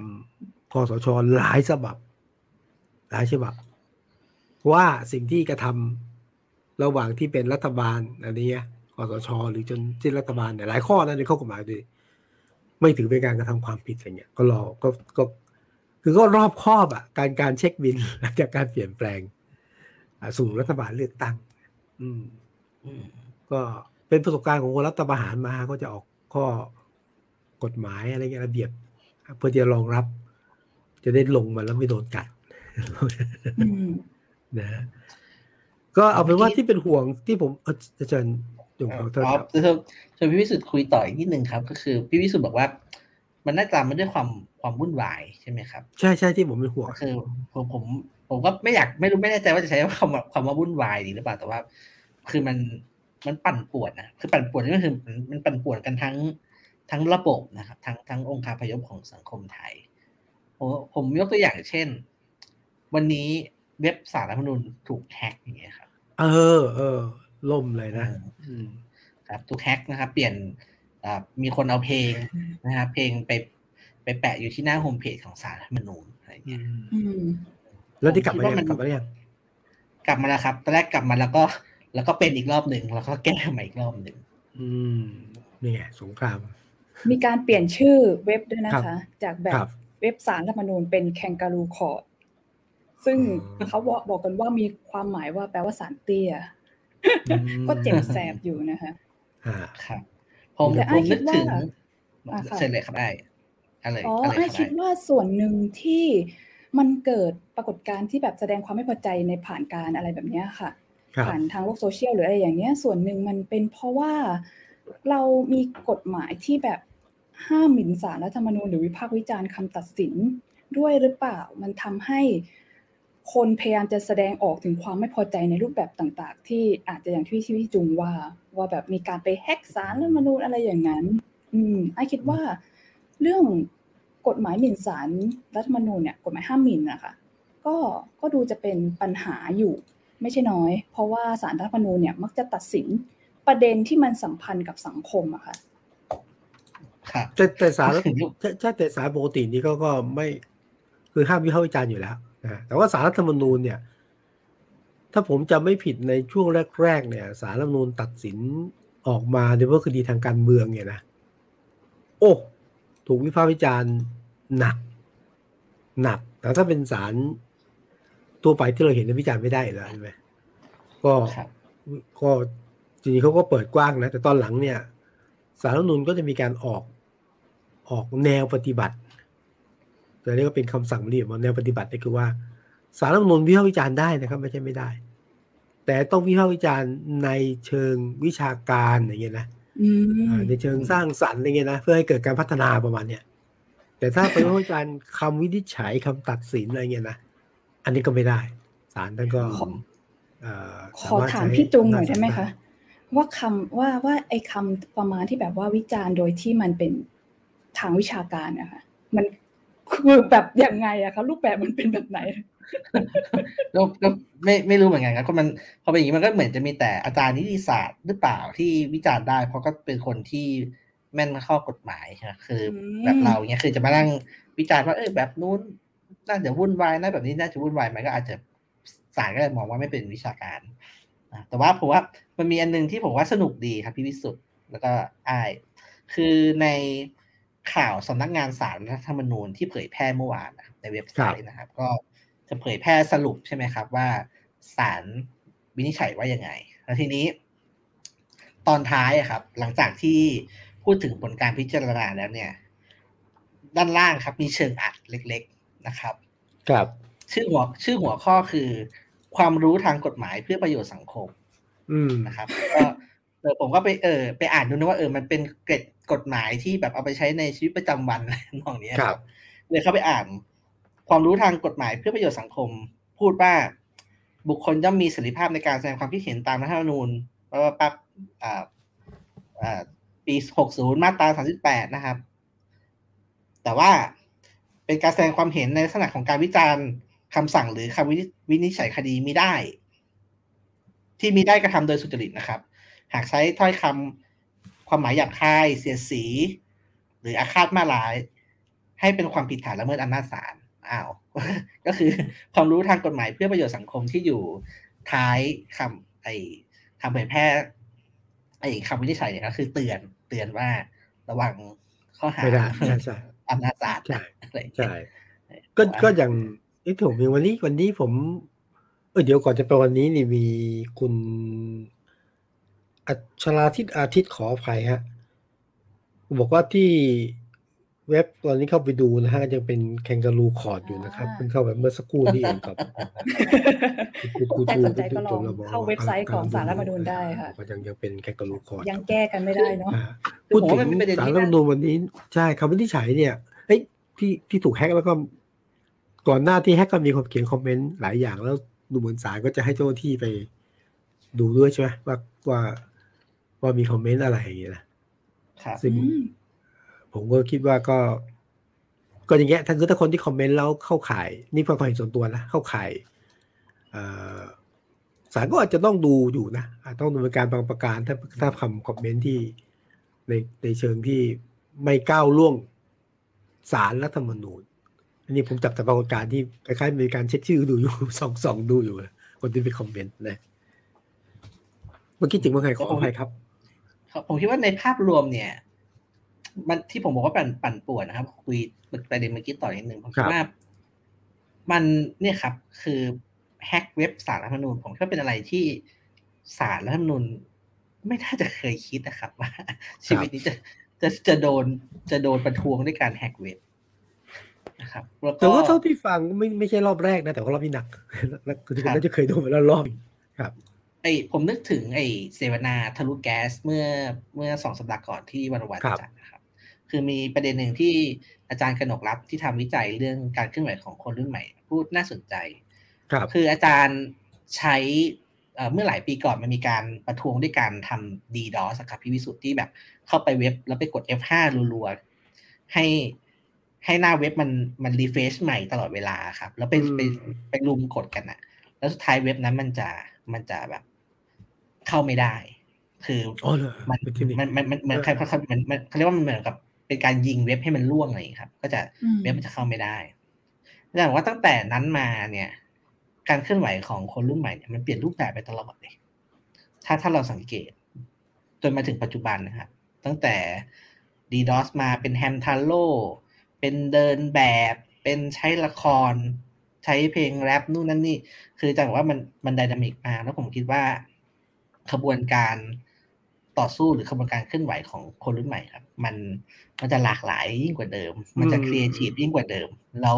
คอสชหลายฉบับ หลายฉบับ ว่าสิ่งที่กระทำระหว่างที่เป็นรัฐบาลอันนี้คอสชหรือจนที่รัฐบาลเนี่ยหลายข้อนั้นในข้อกฎหมายด้วยไม่ถือเป็นการกระทำความผิดอะไรเงี้ยก็รอก็ก็คือก็รอบครอบอะการการเช็คบินหลังจากการเปลี่ยนแปลงสู่รัฐบาลเลือกตั้ง อืม ก็เป็นประสบการณ์ของคนรัฐประหารมาก็จะออกข้อกฎหมายอะไรเงี้ยระเบียบ เพื่อจะรองรับ จะได้ลงมาแล้วไม่โดนกัดนะก็เอาเป็นว่าที่เป็นห่วงที่ผมอาจารย์ยงเขาเธอชวนพี่วิสุทธ์คุยต่ออีกนิดนึงครับ ก็คือพี่วิสุทธ์บอกว่า มันน่าจะมาด้วยความความวุ่นวายใช่ไหมครับ ใช่ใช่ที่ผมเป็นห่วงคือผมผมผมก็ไม่อยากไม่รู้ไม่แน่ใจว่าจะใช้คำว่าคำว่าวุ่นวายดีหรือเปล่าแต่ว่า คือมัน มันปั่นป่วนนะคือปั่นป่วนนี่ก็คือมันปั่นป่วนกันทั้งทั้งระบบนะครับ ทั้งทั้งองค์การพยพของสังคมไทยผมผมยกตัวอย่างเช่น วันนี้เว็บสารรัฐมนุนถูกแฮ็กอย่างเงี้ยครับ เออเออล่มเลยนะครับถูกแฮ็กนะครับ เปลี่ยนมีคนเอาเพลงนะครับเพลงไปไปแปะอยู่ที่หน้าโฮมเพจของสารรัฐมนูญอะไรเงี้ยแล้วที่กลับมายังกลับมายังกลับมาแล้วครับตอนแรกกลับมาแล้วก็ แล้วก็เป็นอีกรอบหนึ่งแล้วก็แก้ใหม่อีกรอบหนึ่งอืมนี่ไงสงคราม มีการเปลี่ยนชื่อเว็บด้วยนะคะ จากแบบเว็บสารรัฐมนูญเป็นแคนการูคอร์ดซึ่งเขาบอกบอกกันว่ามีความหมายว่าแปลว่าสารเตี้ยก็เจ็บแสบอยู่นะคะครับผมแต่ไอ้คิดว่าเสร็จเลยครับไอ้อะไรอ๋อไอ้คิดว่าส่วนหนึ่งที่มันเกิดปรากฏการณ์ที่แบบแสดงความไม่พอใจในผ่านการอะไรแบบนี้ค่ะ ผ่านทางโลกโซเชียลหรืออะไรอย่างเงี้ย ส่วนหนึ่งมันเป็นเพราะว่าเรามีกฎหมายที่แบบห้ามหมิ่นศาลรัฐธรรมนูญหรือวิพากษ์วิจารณ์คำตัดสินด้วยหรือเปล่า มันทำให้คนพยายามจะแสดงออกถึงความไม่พอใจในรูปแบบต่าง ๆ ที่อาจจะอย่างที่พี่จุงว่า ว่าแบบมีการไปแฮกสารรัฐธรรมนูญอะไรอย่างนั้น อืมไอคิดว่าเรื่องกฎหมายหมิ่นศาลรัฐธรรมนูญเนี่ยกฎหมายห้ามหมิ่นนะคะก็ก็ดูจะเป็นปัญหาอยู่ ไม่ใช่น้อย เพราะว่าศาลรัฐมนูญเนี่ยมักจะตัดสินประเด็นที่มันสัมพันธ์กับสังคมอะค่ะครับแต่แต่สารใช่แต่สารปกตินี้ก็ก็ไม่ คือห้ามวิพากษ์วิจารณ์อยู่แล้วนะแต่ว่าสารรัฐธรรมนูญเนี่ย ถ้าผมจำไม่ผิดในช่วงแรก ๆ เนี่ย สารรัฐธรรมนูญตัดสินออกมาในว่าคดีทางการเมืองเนี่ยนะโอ้ถูกวิพากษ์วิจารณ์หนัก หนักแต่ถ้าเป็นสาร ตัวไปที่เราเห็นวิจารณ์ไม่ได้แล้วใช่ไหมก็ก็จริงๆเขาก็เปิดกว้างนะ แต่ตอนหลังเนี่ย สารรัฐธรรมนูญก็จะมีการออกออกแนวปฏิบัติแต่นี่ก็เป็นคำสั่งเรียบแนวปฏิบัตินี่คือว่า สารรัฐมนุนวิพากษ์วิจารณ์ได้นะครับ ไม่ใช่ไม่ได้ แต่ต้องวิพากษ์วิจารณ์ในเชิงวิชาการอย่างเงี้ยนะในเชิงสร้างสรรค์อะไรเงี้ยนะเพื่อให้เกิดการพัฒนาประมาณเนี้ยแต่ถ้าไปวิพากษ์วิจารณ์คำวินิจฉัยคำตัดสินอะไรเงี้ยนะ อันนี้ก็ไม่ได้ศาลท่านก็ขอถามพี่จุงหน่อยได้ไหมคะว่าคำว่าว่าไอ้คาประมาณที่แบบว่าวิจารณ์โดยที่มันเป็นทางวิชาการนะคะมันคือแบบยังไงอะคะรูปแบบมันเป็นแบบไหนก็ก็ไม่ไม่รู้เหมือนกันครับก็มันพอเป็นอย่างนี้มันก็เหมือนจะมีแต่อาจารย์นิติศาสตร์หรือเปล่าที่วิจารณ์ได้ เพราะก็เป็นคนที่แม่นข้อกฎหมายนะคือแบบเราเนี้ยคือจะมานั่งวิจารณ์ว่าเออแบบนู้น น่าจะวุ่นวายนะแบบนี้น่าจะวุ่นวายมันก็อาจจะศาลก็เลยมองว่าไม่เป็นวิชาการนะแต่ว่าผมว่ามันมีอันนึงที่ผมว่าสนุกดีครับพี่วิสุทธ์แล้วก็ไอ้คือในข่าวสำนักงานสารรัฐธรรมนูญที่เผยแพร่เมื่อวานในเว็บไซต์นะครับ ก็จะเผยแพร่สรุปใช่ไหมครับ ว่าศาลวินิจฉัยว่ายังไง แล้วทีนี้ ตอนท้ายครับ หลังจากที่พูดถึงผลการพิจารณาแล้วเนี่ย ด้านล่างครับมีเชิงอัดเล็กๆ นะครับครับชื่อหัวชื่อหัวข้อคือ ความรู้ทางกฎหมายเพื่อประโยชน์สังคม อืมนะครับก็เออผมก็ไปเออไปอ่านดูนะว่าเออมันเป็นเกร็ดกฎหมายที่แบบเอาไปใช้ในชีวิตประจำวันอะไรมองเนี้ยครับเลยเข้าไปอ่าน ความรู้ทางกฎหมายเพื่อประโยชน์สังคม พูดว่าบุคคลย่อมมีเสรีภาพในการแสดงความคิดเห็นตามรัฐธรรมนูญว่าปั๊บอ่าอ่าปี60มาตรา38นะครับ แต่ว่า เป็นการแสดงความเห็นในลักษณะของการวิจารณ์คำสั่งหรือคำวินิจฉัยคดีไม่ได้ ที่มีได้กระทำโดยสุจริตนะครับ หากใช้ถ้อยคำความหมายหยาบคาย เสียดสี หรืออาฆาตมาร้าย ให้เป็นความผิดฐานละเมิดอำนาจศาลอ้าว ก็คือความรู้ทางกฎหมายเพื่อประโยชน์สังคมที่อยู่ท้ายคำไอ้คำเผยแพร่ไอ้คำวินิจฉัยเนี่ยก็คือเตือนเตือนว่าระวังข้อหาไม่ได้ใช่ใช่ อำนาจศาลใช่อะไรอย่างเงี้ยใช่ก็ก็อย่างที่ผมมีวันนี้วันนี้ผมเออเดี๋ยวก่อนจะไปวันนี้นี่มีคุณอัชราทิตอาทิตย์ขออภัยฮะบอกว่าที่ เว็บตอนนี้เข้าไปดูนะฮะยังเป็นแคนการูคอร์ดอยู่นะครับอ่าเพิ่งเข้าแบบเมื่อสักครู่นี่เองครับใครสนใจก็ลองเข้าเว็บไซต์ของสารรัฐธรรมนูญได้ค่ะก็ยังยังเป็นแคนการูคอร์ดยังแก้กันไม่ได้เนาะอ่าพูดถึงสารรัฐธรรมนูญวันนี้ใช่คำวินิจฉัยเนี่ยเฮ้ยที่ที่ถูกแฮกแล้วก็ ก่อนหน้าที่แฮกก็มีคนเขียนคอมเมนต์หลายอย่างแล้วดูเหมือนศาลก็จะให้เจ้าหน้าที่ไป ดูด้วยใช่ไหมว่าว่าว่ามีคอมเมนต์อะไรอย่างเงี้ยนะครับซึ่งอืม ผมก็คิดว่าก็ ก็อย่างเงี้ยถ้าคือถ้าคนที่คอมเมนต์แล้วเข้าข่าย นี่ความเห็นส่วนตัวนะเข้าข่ายศาลก็อาจจะต้องดูอยู่นะอาจต้องดำเนินการบางประการ ถ้าถ้าคำคอมเมนต์ที่ในในเชิงที่ไม่ก้าวล่วงศาลรัฐธรรมนูญอันนี้ผมจับแต่ปรากฏการณ์ที่คล้ายๆมีการเช็คชื่อดูอยู่ส่องส่องดูอยู่คนที่ไปคอมเมนต์นะเมื่อกี้ถึงเมื่อไงขออภัยครับผมคิดว่าในภาพรวมเนี่ย มันที่ผมบอกว่าปั่นปั่นป่วนนะครับ คุยประเด็นเมื่อกี้ต่อนิดนึงผมคิดว่า มันเนี่ยครับ คือแฮกเว็บสารรัฐธรรมนูญผมคิดว่าเป็นอะไรที่สารรัฐธรรมนูญไม่น่าจะเคยคิดนะครับว่าชีวิตนี้จะจะจะโดนจะโดนประท้วงด้วยการแฮกเว็บนะครับแล้วก็แต่ว่าเท่าที่ฟังไม่ไม่ใช่รอบแรกนะ แต่ว่ารอบนี้หนักแล้วคือน่าจะเคยโดนมาแล้วรอบครับไอผมนึกถึงไอเสวนาทะลุแก๊สเมื่อเมื่อสองสัปดาห์ก่อนที่วันวันครับจัดนะ ครับคือมีประเด็นหนึ่งที่อาจารย์กนกรัฐที่ทำวิจัยเรื่องการเคลื่อนไหวของคนรุ่นใหม่ พูดน่าสนใจ ครับ คืออาจารย์ใช้เอ่อเมื่อหลายปีก่อนมันมีการประท้วงด้วยการทำ DDoS อะครับพี่วิสุทธิ์ที่แบบเข้าไปเว็บแล้วไปกด F5 รัวๆให้ให้หน้าเว็บมันมันรีเฟรชใหม่ตลอดเวลาครับ แล้วไปอืมไปไปรุมกดกันอะแล้วสุดท้ายเว็บนั้นมันจะมันจะแบบเข้าไม่ได้ คืออ๋อเหรอมันเป็นเทคนิคมันมันมันเหมือนเออใครเขามันมันเขาเรียกว่ามันเหมือนกับ เป็นการยิงเว็บให้มันล่วงอะไรอย่างเงี้ยครับ ก็จะอืมเว็บมันจะเข้าไม่ได้แต่ว่าตั้งแต่นั้นมาเนี่ย การเคลื่อนไหวของคนรุ่นใหม่เนี่ยมันเปลี่ยนรูปแบบไปตลอดเลยถ้าถ้าเราสังเกต จนมาถึงปัจจุบันนะครับ ตั้งแต่ DDoS มาเป็นแฮมทาโ o เป็นเดินแบบ เป็นใช้ละคร ใช้เพลงแรปนู่นนั่นนี่ คือจังว่ามันมันไดนามิกมากแล้วผมคิดว่าขบวนการ ต่อสู้หรือขบวนการเคลื่อนไหวของคนรุ่นใหม่ครับ มันมันจะหลากหลายยิ่งกว่าเดิม มันจะอืมครีเอทีฟยิ่งกว่าเดิม แล้ว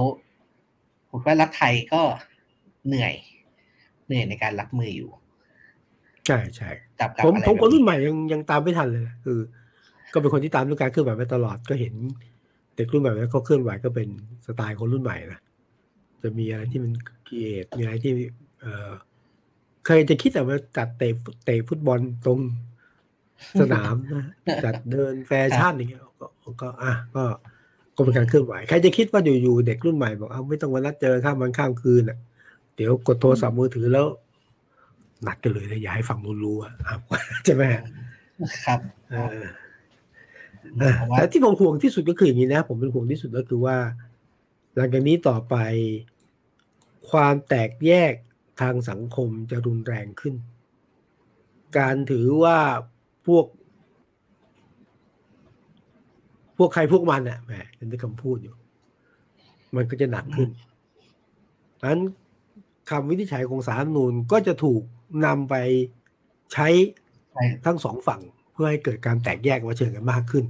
ผมว่ารัฐไทยก็เหนื่อย เหนื่อยในการรับมืออยู่ ใช่ใช่กับกับผมอะไรผมแบบคนรุ่นใหม่ยังยังตามไม่ทันเลยนะคือ ก็เป็นคนที่ตามเรื่องการเคลื่อนไหวมาตลอดก็เห็นเด็กรุ่นใหม่แล้วก็เคลื่อนไหวก็เป็นสไตล์คนรุ่นใหม่นะจะมีอะไรที่มัน create มีอะไรที่ เออเคยจะคิดแต่ว่าจัดเตะฟุตเตะฟุตบอลตรง สนามนะจัดเดินแฟชั่นอย่างเงี้ยก็ก็อะก็ก็เป็นการเคลื่อนไหวใครจะคิดว่าอยู่ๆเด็กรุ่นใหม่บอกเอาไม่ต้องมานัดเจอข้ามวันข้ามคืนอะ เดี๋ยวกดโทรศัพท์มือถือแล้วนัดกันเลยนะอย่าให้ฝั่งนู้นรู้อะอะใช่ไหมฮะครับเอออะผมว่าแต่ที่ผมห่วงที่สุดก็คืออย่างนี้นะ ผมเป็นห่วงที่สุดก็คือว่า หลังจากนี้ต่อไป ความแตกแยกทางสังคมจะรุนแรงขึ้น การถือว่า พวก พวกใครพวกมันอะแหมเป็นคำพูดอยู่ มันก็จะหนักขึ้นนั้นคำวินิจฉัยของสารรัฐธรรมนูญก็จะถูกนำไปใช้ใช่ทั้งสองฝั่งเพื่อให้เกิดการแตกแยกว่าเชิงกันมากขึ้น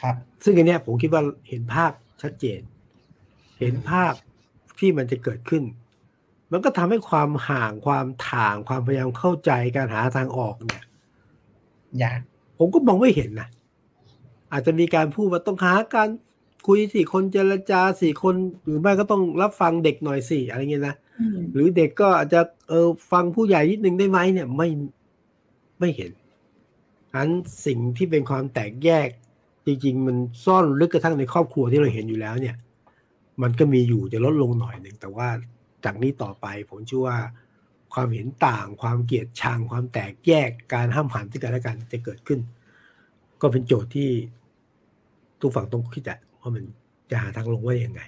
ครับ ซึ่งอันเนี้ยผมคิดว่าเห็นภาพชัดเจน เห็นภาพที่มันจะเกิดขึ้น มันก็ทำให้ความห่างความถ่างความพยายามเข้าใจการหาทางออกเนี่ย ยาก ผมก็มองไม่เห็นนะอาจจะมีการพูดว่าต้องหาการคุยสี่คนเจรจาสี่คนหรือไม่ก็ต้องรับฟังเด็กหน่อยสี่อะไรเงี้ยนะอืมหรือเด็กก็อาจจะเออฟังผู้ใหญ่นิดนึงได้ไหมเนี่ยไม่ไม่เห็นอันสิ่งที่เป็นความแตกแยก จริง ๆ มันซ่อนลึกกระทั่งในครอบครัวที่เราเห็นอยู่แล้วเนี่ย มันก็มีอยู่จะลดลงหน่อยหนึ่งแต่ว่าจากนี้ต่อไปผมเชื่อว่า ความเห็นต่าง ความเกลียดชัง ความแตกแยกการห้ามหันซึ่งกันและกันจะเกิดขึ้น ก็เป็นโจทย์ที่ทุกฝั่งต้องคิดอะว่ามันจะหาทางลงว่ายังไง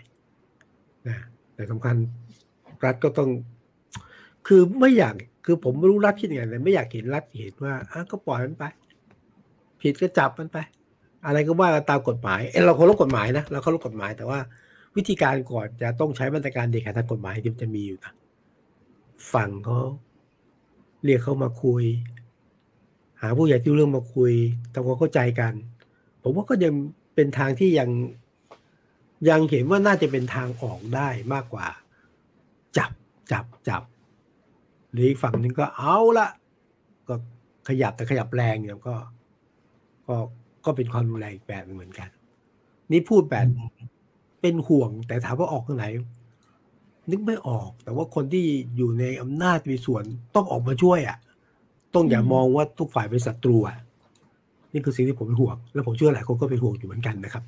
นะแต่สำคัญรัฐก็ต้อง คือไม่อยากคือผมไม่รู้รัฐคิดยังไงแต่ไม่อยากเห็นรัฐเห็นว่าอะก็ปล่อยมันไป ผิดก็จับมันไป อะไรก็ว่าตามกฎหมายเอ้เราเคารพกฎหมายนะเราเคารพกฎหมายแต่ว่าวิธีการก่อนจะต้องใช้มาตรการเด็ดขาดทางกฎหมายที่มันจะมีอยู่นะ ฝั่งเขาเรียกเขามาคุย หาผู้ใหญ่ที่เรื่องมาคุยทำความเข้าใจกัน ผมว่าก็ยังเป็นทางที่ยังยังเห็นว่าน่าจะเป็นทางออกได้มากกว่า จับจับจับหรืออีกฝั่งนึงก็เอาละก็ขยับแต่ขยับแรงเนี่ยก็ ก็ก็เป็นความรุนแรงอีกแบบเหมือนกัน นี่พูดแบบเป็นห่วงแต่ถามว่าออกทางไหน นึกไม่ออก แต่ว่าคนที่อยู่ในอำนาจมีส่วนต้องออกมาช่วยอะ ต้องอย่ามองว่าทุกฝ่ายเป็นศัตรูอะนี่คือสิ่งที่ผมเป็นห่วง แล้วผมเชื่อหลายคนก็เป็นห่วงอยู่เหมือนกันนะครับ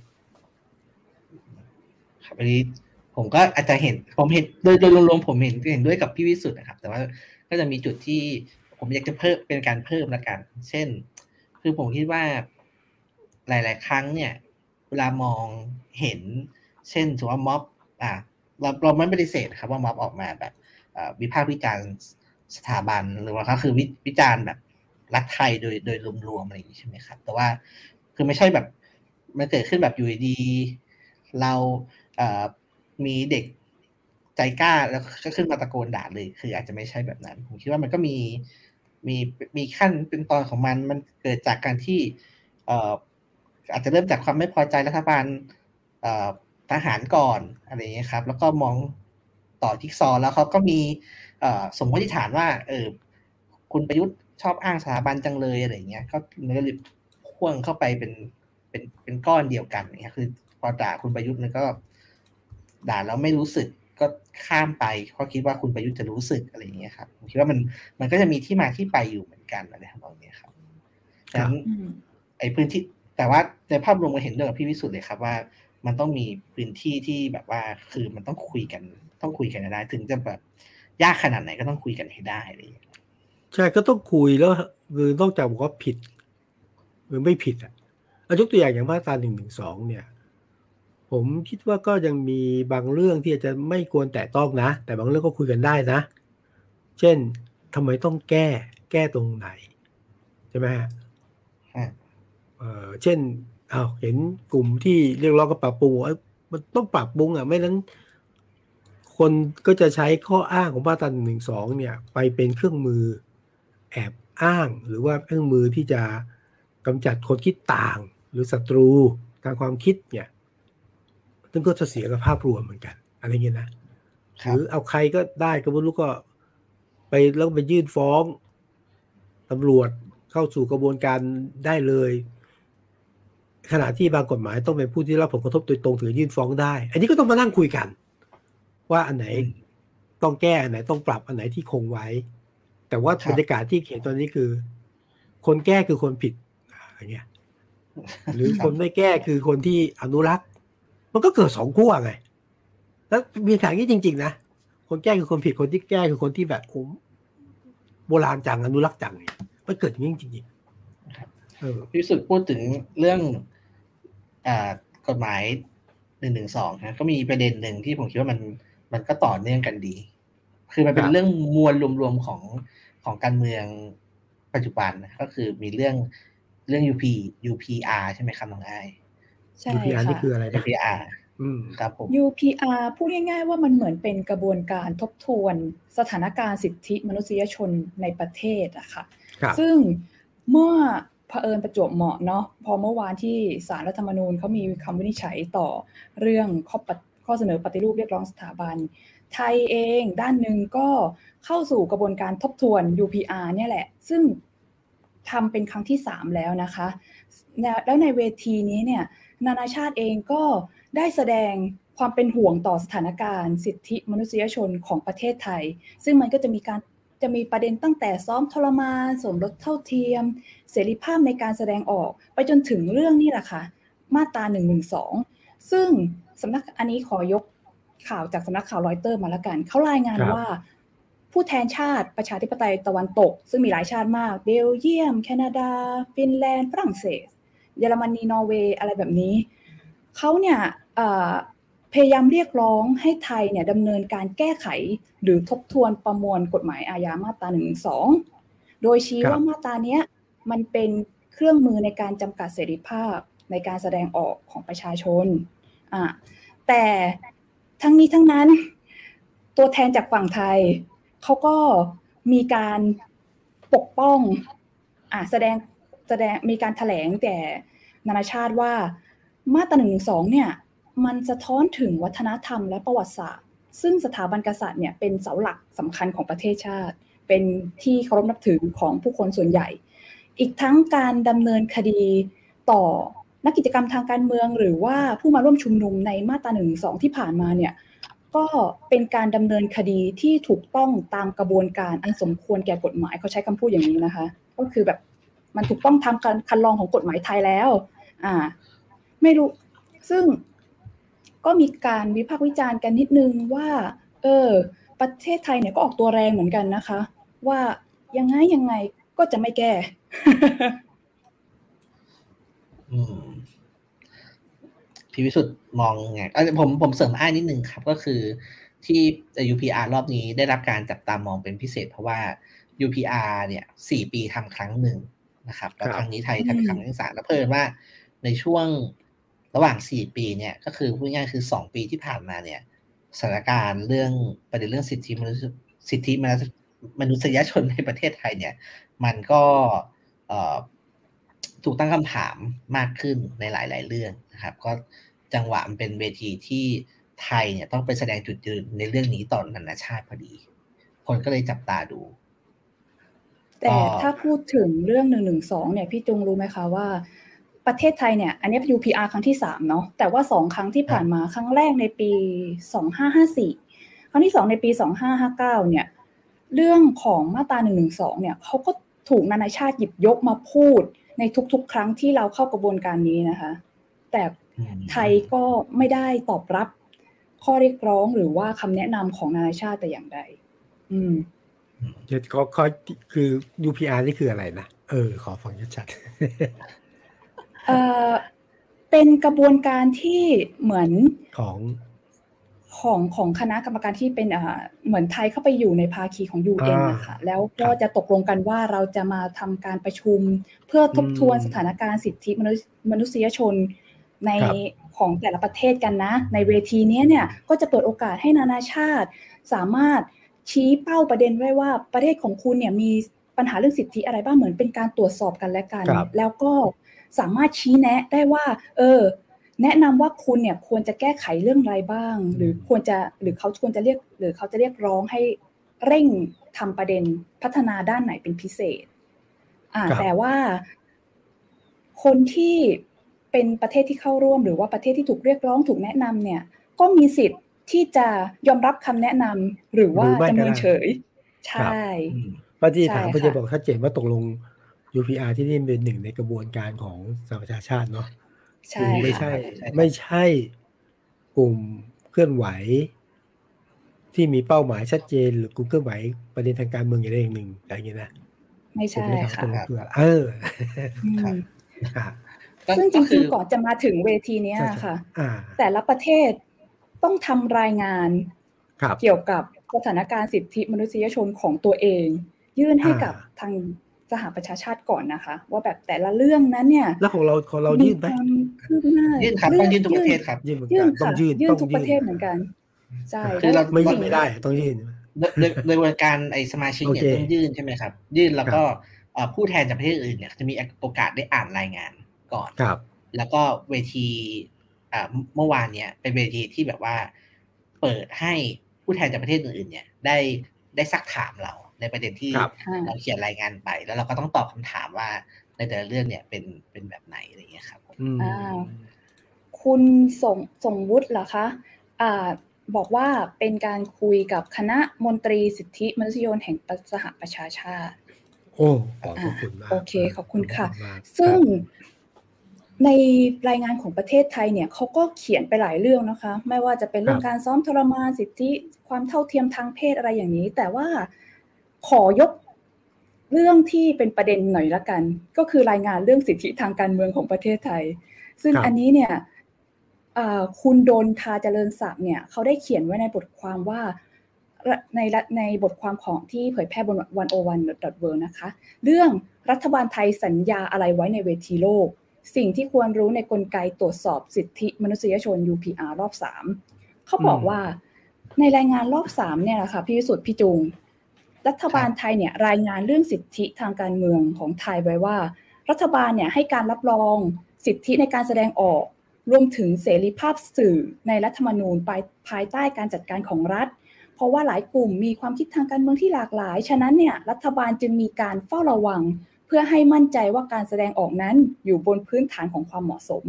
ครับอันนี้ผมก็อาจจะเห็น ผมเห็นโดยโดยรวมๆผมเห็นเห็นด้วยกับพี่วิสุทธ์นะครับ แต่ว่าก็จะมีจุดที่ผมอยากจะเพิ่มเป็นการเพิ่มละกัน เช่น คือผมคิดว่าหลาย ๆ ครั้งเนี่ย เวลามองเห็น เช่นถือว่าม็อบ อะ เราเราไม่ปฏิเสธครับว่าม็อบออกมาแบบวิพากษ์วิจารณ์สถาบันหรือว่าก็คือวิวิจารณ์แบบรัฐไทยโดยโดยรวมๆอะไรอย่างนี้ใช่ไหมครับ แต่ว่าคือไม่ใช่แบบมันเกิดขึ้นแบบอยู่ดีๆเราเมีเด็กใจกล้าแล้วก็ขึ้นมาตะโกนด่าเลย คืออาจจะไม่ใช่แบบนั้น ผมคิดว่ามันก็มีมีมีขั้นเป็นตอนของมัน มันเกิดจากการที่เอ่ออาจจะเริ่มจากความไม่พอใจรัฐบาลเอ่อ ทหารก่อนอะไรอย่างเงี้ยครับ แล้วก็มองต่อจิ๊กซอว์แล้วเขาก็มีเอ่อสมมติฐานว่า เออคุณประยุทธ์ชอบอ้างสถาบันจังเลยอะไรอย่างเงี้ยก็มันก็เลยพ่วงเข้าไปเป็นเป็นเป็นก้อนเดียวกันเนี่ยคือพอด่าคุณประยุทธ์เนี่ยก็ ด่าแล้วไม่รู้สึกก็ข้ามไปเพราะคิดว่าคุณประยุทธ์จะรู้สึกอะไรอย่างเงี้ยครับผมคิดว่ามันมันก็จะมีที่มาที่ไปอยู่เหมือนกันอะไรทำนองเนี้ยครับดังนั้นอืมไอ้พื้นที่แต่ว่าในภาพรวมเราเห็นด้วยกับพี่วิสุทธ์เลยครับว่า มันต้องมีพื้นที่ที่แบบว่าคือมันต้องคุยกัน ต้องคุยกันให้ได้ถึงจะแบบยากขนาดไหนก็ต้องคุยกันให้ได้อะไรอย่างเลยใช่ก็ต้องคุยแล้วคือนอกจากบอกว่าผิด หรือไม่ผิดอะเอายกตัวอย่างอย่างมาตราหนึ่งหนึ่งสองเนี่ย ผมคิดว่าก็ยังมีบางเรื่องที่อาจจะไม่ควรแตะต้องนะ แต่บางเรื่องก็คุยกันได้นะ เช่นทำไมต้องแก้แก้ตรงไหน ใช่ไหมฮะอะเออเช่น อ้าวเห็นกลุ่มที่เรียกร้องก็ปรับปรุงเอ้ยมันต้องปรับปรุงอะไม่นั้น คนก็จะใช้ข้ออ้างของมาตราหนึ่งสองเนี่ย ไปเป็นเครื่องมือแอบอ้าง หรือว่าเครื่องมือที่จะกำจัดคนคิดต่าง หรือศัตรูทางความคิดเนี่ย ซึ่งก็จะเสียกับภาพรวมเหมือนกัน อะไรเงี้ยนะคหรับรือเอาใครก็ได้ก็ไม่รู้ก็ไปแล้วไปยื่นฟ้องตำรวจเข้าสู่กระบวนการได้เลย ขณะที่บางกฎหมายต้องเป็นผู้ที่รับผลกระทบโดยตรงถึงยื่นฟ้องได้ อันนี้ก็ต้องมานั่งคุยกัน ว่าอันไหนต้องแก้อันไหนต้องปรับอันไหนที่คงไว้ แต่ว่าบรรยากาศที่เขียนตอนนี้คือ คนแก้คือคนผิดอะไรเงี้ยหรือคนไม่แก้คือคนที่อนุรักษ์ มันก็เกิดสองขั้วไง แล้วมีขายนี้จริง ๆ นะ คนแก้คือคนผิดคนที่แก้คือคนที่แบบผมโบราณจังอนุรักษ์จังเนี่ยมันเกิดอย่างนี้จริงๆเออพี่วิสุทธ์พูดถึงเรื่องอ่า กฎหมายหนึ่งหนึ่งสองนะก็มีประเด็นหนึ่งที่ผมคิดว่ามันมันก็ต่อเนื่องกันดี คือมันเป็คนรับเรื่องมวลรวมๆของของการเมืองปัจจุบันนะก็คือมีเรื่องเรื่อง UP UPR ใช่ไหมครับน้องไอายใช่ UPR นี่ค่ะคืออะไรนะ UPR ครับผม UPR พูดง่ายๆว่ามันเหมือนเป็นกระบวนการทบทวนสถานการณ์สิทธิมนุษยชนในประเทศอะค่ะครับซึ่งเมื่อ เผอิญประจวบเหมาะเนาะพอเมื่อวานที่สารรัฐธรรมนูญเขามีคำวินิจฉัยต่อเรื่องข้อข้อเสนอปฏิรูปเรียกร้องสถาบัน ไทยเองด้านหนึ่งก็เข้าสู่กระบวนการทบทวน UPR เนี่ยแหละ ซึ่งทำเป็นครั้งที่ 3 แล้วนะคะ แล้วในเวทีนี้เนี่ยนานาชาติเองก็ได้แสดงความเป็นห่วงต่อสถานการณ์ สิทธิมนุษยชนของประเทศไทย ซึ่งมันก็จะมีการ จะมีประเด็นตั้งแต่ซ้อมทรมาน สมรสเท่าเทียม เสรีภาพในการแสดงออก ไปจนถึงเรื่องนี่แหละค่ะ มาตรา1นึซึ่งสำนักอันนี้ขอยกข่าวจากสำนักข่าวรอยเตอร์มาแล้วกัน เขารายงานว่า ผู้แทนชาติประชาธิปไตยตะวันตก ซึ่งมีหลายชาติมากเบลเยียม แคนาดา ฟินแลนด์ ฝรั่งเศส เยอรมนี นอร์เวย์ อะไรแบบนี้ เขาเนี่ย พยายามเรียกร้องให้ไทยเนี่ยดำเนินการแก้ไข หรือทบทวนประมวลกฎหมายอาญามาตรา1นึโดยชี้ว่ามาตราเนี้ยมันเป็นเครื่องมือในการจำกัดเสรีภาพในการแสดงออกของประชาชนอ่าแต่ทั้งนี้ทั้งนั้น ตัวแทนจากฝั่งไทยเขาก็มีการปกป้องอ่าแสดงแสดงมีการแถลงแต่นานาชาติว่ามาตราหนึ่งสองเนี่ย มันสะท้อนถึงวัฒนธรรมและประวัติศาสตร์ ซึ่งสถาบันกษัตริย์เนี่ยเป็นเสาหลักสำคัญของประเทศชาติ เป็นที่เคารพนับถือของผู้คนส่วนใหญ่ อีกทั้งการดำเนินคดีต่อนักกิจกรรมทางการเมือง หรือว่าผู้มาร่วมชุมนุมในมาตราหนึ่งสองที่ผ่านมาเนี่ยก็เป็นการดำเนินคดีที่ถูกต้องตามกระบวนการอันสมควรแก่กฎหมายเขาใช้คำพูดอย่างนี้นะคะ ก็คือแบบมันถูกต้องทำการคันลองของกฎหมายไทยแล้ว อ่า ไม่รู้ ซึ่ง ก็มีการวิพากษ์วิจารณ์กันนิดนึงว่า เออ ประเทศไทยเนี่ยก็ออกตัวแรงเหมือนกันนะคะ ว่ายังไงยังไงก็จะไม่แก้พี่วิสุทธ์มองไงผมผมเสริมอ้ายนิดนึงครับ ก็คือที่ UPR รอบนี้ได้รับการจับตามองเป็นพิเศษ เพราะว่า UPR เนี่ยสี่ปีทำครั้งหนึ่งนะครับแล้วครั้งนี้ไทยทำครั้งที่สามแล้วเพิ่มว่าในช่วง ระหว่างสี่ปีเนี่ยก็คือพูดง่ายคือสองปีที่ผ่านมาเนี่ยสถานการณ์เรื่องประเด็นเรื่องสิทธิมนุษยสิทธิมนุษยชนในประเทศไทยเนี่ย มันก็ถูกตั้งคำถามมากขึ้นในหลาย ๆ เรื่องนะครับ ก็จังหวะมันเป็นเวทีที่ไทยเนี่ยต้องไปแสดงจุดยืนในเรื่องนี้ต่อนานาชาติพอดี คนก็เลยจับตาดู แต่ถ้าพูดถึงเรื่องหนึ่งหนึ่งสองเนี่ยพี่จงรู้ไหมคะว่า ประเทศไทยเนี่ย อันนี้ UPR ครั้งที่สามเนาะแต่ว่าสองครั้งที่ผ่านมาครั้งแรกในปีสองห้าห้าสี่ครั้งที่สองในปีสองห้าห้าเก้าเนี่ย เรื่องของมาตราหนึ่งหนึ่งสองเนี่ยเขาก็ถูกนานาชาติหยิบยกมาพูดในทุกๆ ครั้งที่เราเข้ากระบวนการนี้นะคะ แต่ไทยก็ไม่ได้ตอบรับข้อเรียกร้องหรือว่าคำแนะนำของนานาชาติแต่อย่างใด อืมเดี๋ยวขอขอคือ UPR นี่คืออะไรนะ เออ ขอฟังชัดๆ เออเป็นกระบวนการที่เหมือนของของของคณะกรรมการที่เป็นอ่าเหมือนไทยเข้าไปอยู่ในภาคีของ UN นะคะแล้วก็จะตกลงกันว่าเราจะมาทำการประชุม เพื่อทบทวนสถานการณ์สิทธิมนุษยชนในของแต่ละประเทศกันนะ ในเวทีนี้เนี่ยก็จะเปิดโอกาสให้นานาชาติ สามารถชี้เป้าประเด็นไว้ว่าประเทศของคุณเนี่ยมีปัญหาเรื่องสิทธิอะไรบ้างเหมือนเป็นการตรวจสอบกันและกัน แล้วก็ สามารถชี้แนะได้ว่า เออ แนะนำว่าคุณเนี่ยควรจะแก้ไขเรื่องอะไรบ้าง หรือควรจะหรือเขาควรจะเรียก หรือเขาจะเรียกร้องให้เร่งทำประเด็นพัฒนาด้านไหนเป็นพิเศษ อ่า แต่ว่า คนที่เป็นประเทศที่เข้าร่วม หรือว่าประเทศที่ถูกเรียกร้องถูกแนะนำเนี่ย ก็มีสิทธิ์ที่จะยอมรับคำแนะนำหรือว่าจะเมินเฉย ใช่ป้าจีถามเพื่อจะบอกชัดเจนว่าตกลง UPR ที่นี่เป็นหนึ่งในกระบวนการของสหประชาชาติเนาะใช่ไม่ใช่ ไม่ใช่กลุ่มเคลื่อนไหว ที่มีเป้าหมายชัดเจน หรือกลุ่มเคลื่อนไหวประเด็นทางการเมืองอย่างใดอย่างหนึ่งอะไรอย่างนี้นะไม่ใช่ค่ะเออซึ่งจริงๆก่อนจะมาถึงเวทีนี้ค่ะแต่ละประเทศต้องทำรายงานเกี่ยวกับสถานการณ์สิทธิมนุษยชนของตัวเอง ยื่นให้กับทาง สหประชาชาติก่อนนะคะ ว่าแบบแต่ละเรื่องนั้นเนี่ย แล้วของเราของเรายื่นไหมความคืบหน้ายื่นครับต้องยื่นทุกประเทศครับยื่นเหมือนยื่กันนต้อค่ะงยื่นยื่นต้องทุกประเทศเหมือนกันใช่คือเราไม่แล้วยื่นไม่ได้ต้องยื่นโดยโดยโดยกระบวนการไอ้สมาชิกเนี่ยโอเคต้องยื่นใช่ไหมครับ ยื่นแล้วก็เอ่อผู้แทนจากประเทศอื่นเนี่ยจะมีโอกาสได้อ่านรายงานก่อนครับ แล้วก็เวทีอ่าเมื่อวานเนี่ยเป็นเวทีที่แบบว่า เปิดให้ผู้แทนจากประเทศอื่น ๆ เนี่ยได้ได้ซักถามเรา ในประเด็นที่ครับค่ะเราเขียนรายงานไป แล้วเราก็ต้องตอบคำถามว่าในแต่ละเรื่องเนี่ยเป็นเป็นแบบไหนอะไรอย่างเงี้ยครับผมอืมอ่าคุณส่งส่งวุฒิเหรอคะอ่าบอกว่าเป็นการคุยกับคณะมนตรีสิทธิมนุษยชนแห่งสหประชาชาติ โอ้ขอบพระคุณมากโอเคขอบคุณค่ะขอบณมากซึ่งครับในรายงานของประเทศไทยเนี่ยเขาก็เขียนไปหลายเรื่องนะคะ ไม่ว่าจะเป็นเรื่องการซ้อมทรมานสิทธิความเท่าเทียมทางเพศอะไรอย่างนี้ แต่ว่า ขอยกเรื่องที่เป็นประเด็นหน่อยละกัน ก็คือรายงานเรื่องสิทธิทางการเมืองของประเทศไทย ซึ่งครับอันนี้เนี่ยอ่าคุณดนทาเจริญศักดิ์เนี่ยเขาได้เขียนไว้ในบทความว่าในรัฐในบทความของที่เผยแพร่บนวันโอวันดอทเวนะคะ เรื่องรัฐบาลไทยสัญญาอะไรไว้ในเวทีโลก สิ่งที่ควรรู้ในกลไกตรวจสอบสิทธิมนุษยชน UPR รอบ3เขาบอกอืมว่าในรายงานรอบ3เนี่ยนะคะพี่วิสุทธิ์พี่จูง รัฐบาลไทยเนี่ยรายงานเรื่องสิทธิทางการเมืองของไทยไว้ว่า รัฐบาลเนี่ยให้การรับรองสิทธิในการแสดงออกรวมถึงเสรีภาพสื่อในรัฐธรรมนูญภายภายใต้การจัดการของรัฐ เพราะว่าหลายกลุ่มมีความคิดทางการเมืองที่หลากหลาย ฉะนั้นเนี่ยรัฐบาลจึงมีการเฝ้าระวัง เพื่อให้มั่นใจว่าการแสดงออกนั้นอยู่บนพื้นฐานของความเหมาะสม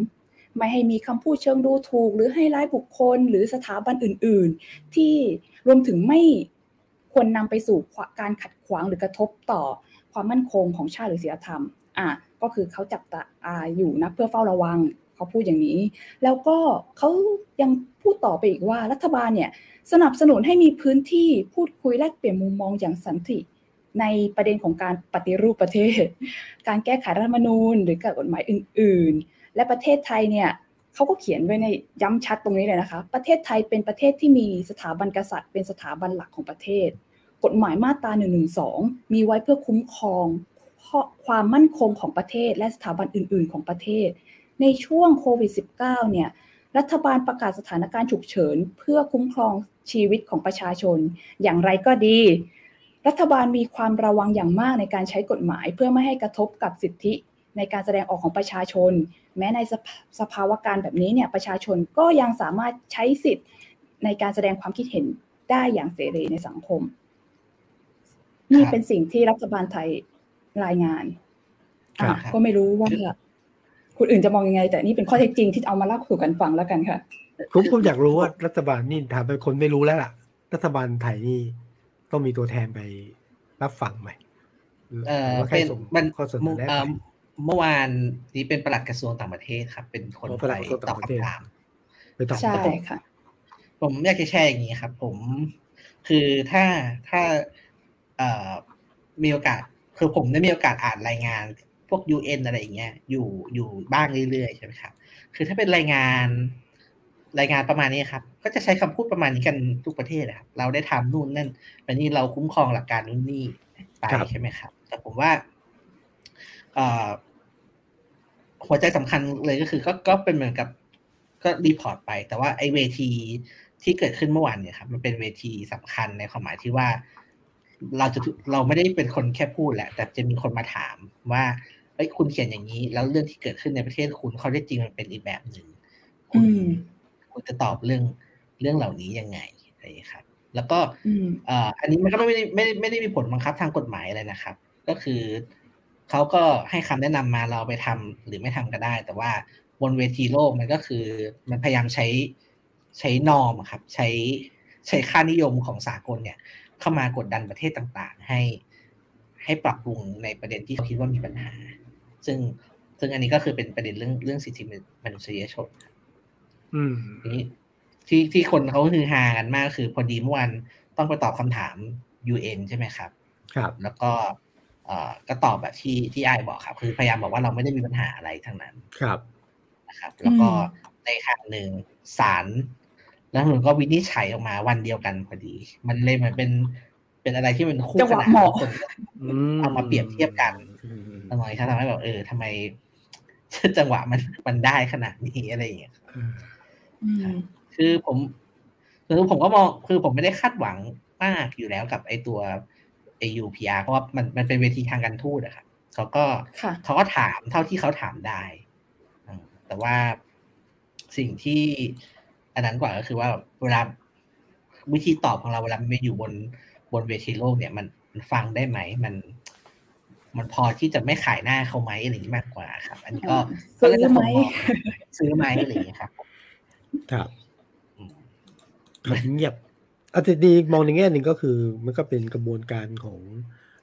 ไม่ให้มีคำพูดเชิงดูถูก หรือให้ร้ายบุคคล หรือสถาบันอื่น ๆ ที่รวมถึงไม่ ควรนำไปสู่การขัดขวางหรือกระทบต่อความมั่นคงของชาติหรือศีลธรรมอะก็คือเขาจับตาอาอยู่นะเพื่อเฝ้าระวังเขาพูดอย่างนี้ แล้วก็เขายังพูดต่อไปอีกว่ารัฐบาลเนี่ยสนับสนุนให้มีพื้นที่พูดคุยแลกเปลี่ยนมุมมองอย่างสันติในประเด็นของการปฏิรูปประเทศ การแก้ไขรัฐธรรมนูญ หรือกฎหมายอื่น ๆ และประเทศไทยเนี่ย เขาก็เขียนไว้ในย้ำชัดตรงนี้เลยนะคะ ประเทศไทยเป็นประเทศที่มีสถาบันกษัตริย์ เป็นสถาบันหลักของประเทศ กฎหมายมาตรา1นึมีไว้เพื่อคุ้มครองความมั่นคงของประเทศ และสถาบันอื่น ๆ ของประเทศ ในช่วงโควิด -19 เนี่ยรัฐบาลประกาศสถานการณ์ฉุกเฉิน เพื่อคุ้มครองชีวิตของประชาชน อย่างไรก็ดี รัฐบาลมีความระวังอย่างมากในการใช้กฎหมาย เพื่อไม่ให้กระทบกับสิทธิ ในการแสดงออกของประชาชน แม้ในสภสภาวะการแบบนี้เนี่ยประชาชนก็ยังสามารถใช้สิทธิ์ในการแสดงความคิดเห็นได้อย่างเสรีในสังคม นี่เป็นสิ่งที่รัฐบาลไทยรายงานครับอะก็ไม่รู้ว่าคนอื่นจะมองยังไง แต่นี่เป็นข้อเท็จจริงที่เอามาเล่าสู่กันฟังแล้วกันค่ะผมผมอยากรู้ว่ารัฐบาลนี่ถามไปคนไม่รู้แล้วล่ะ รัฐบาลไทยนี่ต้องมีตัวแทนไปรับฟังไหมเออหรือว่าแค่เป็นส่งมันข้อเสนอแนะ เอ่ไปอเมื่อวานนี้เป็นประหลัดกระทรวงต่างประเทศครับ เป็นคนอ๋อประหลัไปดกระทรวงตต่าอบงประเทศคำถามไปตอบใช่ค่ะ ผมอยากจะแชร์อย่างนี้ครับ ผมคือถ้าถ้าเอ่อมีโอกาสคือผมได้มีโอกาสอ่านรายงานพวก UN อะไรอย่างเงี้ยอยู่อยู่บ้างเรื่อยๆใช่ไหมครับคือถ้าเป็นรายงานรายงานประมาณนี้ครับ ก็จะใช้คำพูดประมาณนี้กันทุกประเทศนะครับ เราได้ทำนู่นนั่นอันนี้เราคุ้มครองหลักการนู่นนี่ไปครับใช่ไหมครับ แต่ผมว่าเอ่อ หัวใจสำคัญเลยก็คือก็ก็เป็นเหมือนกับก็ report ไป แต่ว่าไอ้เวทีที่เกิดขึ้นเมื่อวานเนี่ยครับ มันเป็นเวทีสำคัญในความหมายที่ว่า เราจะเราไม่ได้เป็นคนแค่พูดแหละ แต่จะมีคนมาถามว่าเอ้ยคุณเขียนอย่างนี้ แล้วเรื่องที่เกิดขึ้นในประเทศคุณเขาได้จริงมันเป็นอีกแบบหนึ่งคุณอืมคุณจะตอบเรื่องเรื่องเหล่านี้ยังไงอะไรอย่างเงี้ยครับ แล้วก็อืมเอ่ออันนี้มันก็ไม่ได้ไม่ได้ไม่ได้มีผลบังคับทางกฎหมายอะไรนะครับ ก็คือ เขาก็ให้คำแนะนำมาเราไปทำหรือไม่ทำก็ได้ แต่ว่าบนเวทีโลกมันก็คือ มันพยายามใช้ใช้นอมอะครับ ใช้ใช้ค่านิยมของสากลเนี่ย เข้ามากดดันประเทศต่างๆ ให้ให้ปรับปรุงในประเด็นที่เขาคิดว่ามีปัญหา ซึ่งซึ่งอันนี้ก็คือเป็นประเด็นเรื่องเรื่องสิทธิมนุษยชนครับอืมนี่ที่ที่คนเขาคือฮากันมากคือพอดีเมื่อวันต้องไปตอบคำถาม UN ใช่ไหมครับ ครับ แล้วก็เอ่อ ก็ตอบแบบที่ที่ไอายบอกครับ คือพยายามบอกว่าเราไม่ได้มีปัญหาอะไรทั้งนั้นครับนะครับ แล้วก็อืมในทางหนึ่งศาลแล้วมันก็วินิจฉัยออกมาวันเดียวกันพอดี มันเลยเหมือนเป็นเป็นอะไรที่มันคู่จังหขวะนานเหมาะคนก็เอามาเปรียบเทียบกันทำไมเขาทำให้แบบเออทำไมจังหวะมันมันได้ขนาดนี้อะไรอย่างเงี้ยคือผม คือผมก็มองคือผมไม่ได้คาดหวังมากอยู่แล้วกับไอตัว AUPR เพราะว่ามันมันเป็นเวทีทางการทูตอะครับเขาก็เขาก็ถามเท่าที่เขาถามได้ แต่ว่าสิ่งที่อันนั้นกว่าก็คือว่าเวลาวิธีตอบของเราเวลามันไปอยู่บนบนเวทีโลกเนี่ยมันฟังได้ไหมมันมันพอที่จะไม่ขายหน้าเขาไหมอะไรอย่างนี้มากกว่าครับ อันนี้ก็ซื้อไหมซื้อไหมอะไรอย่างนี้ครับ ครับเงียบ อาจจะดีมองในแง่หนึ่งก็คือ มันก็เป็นกระบวนการของ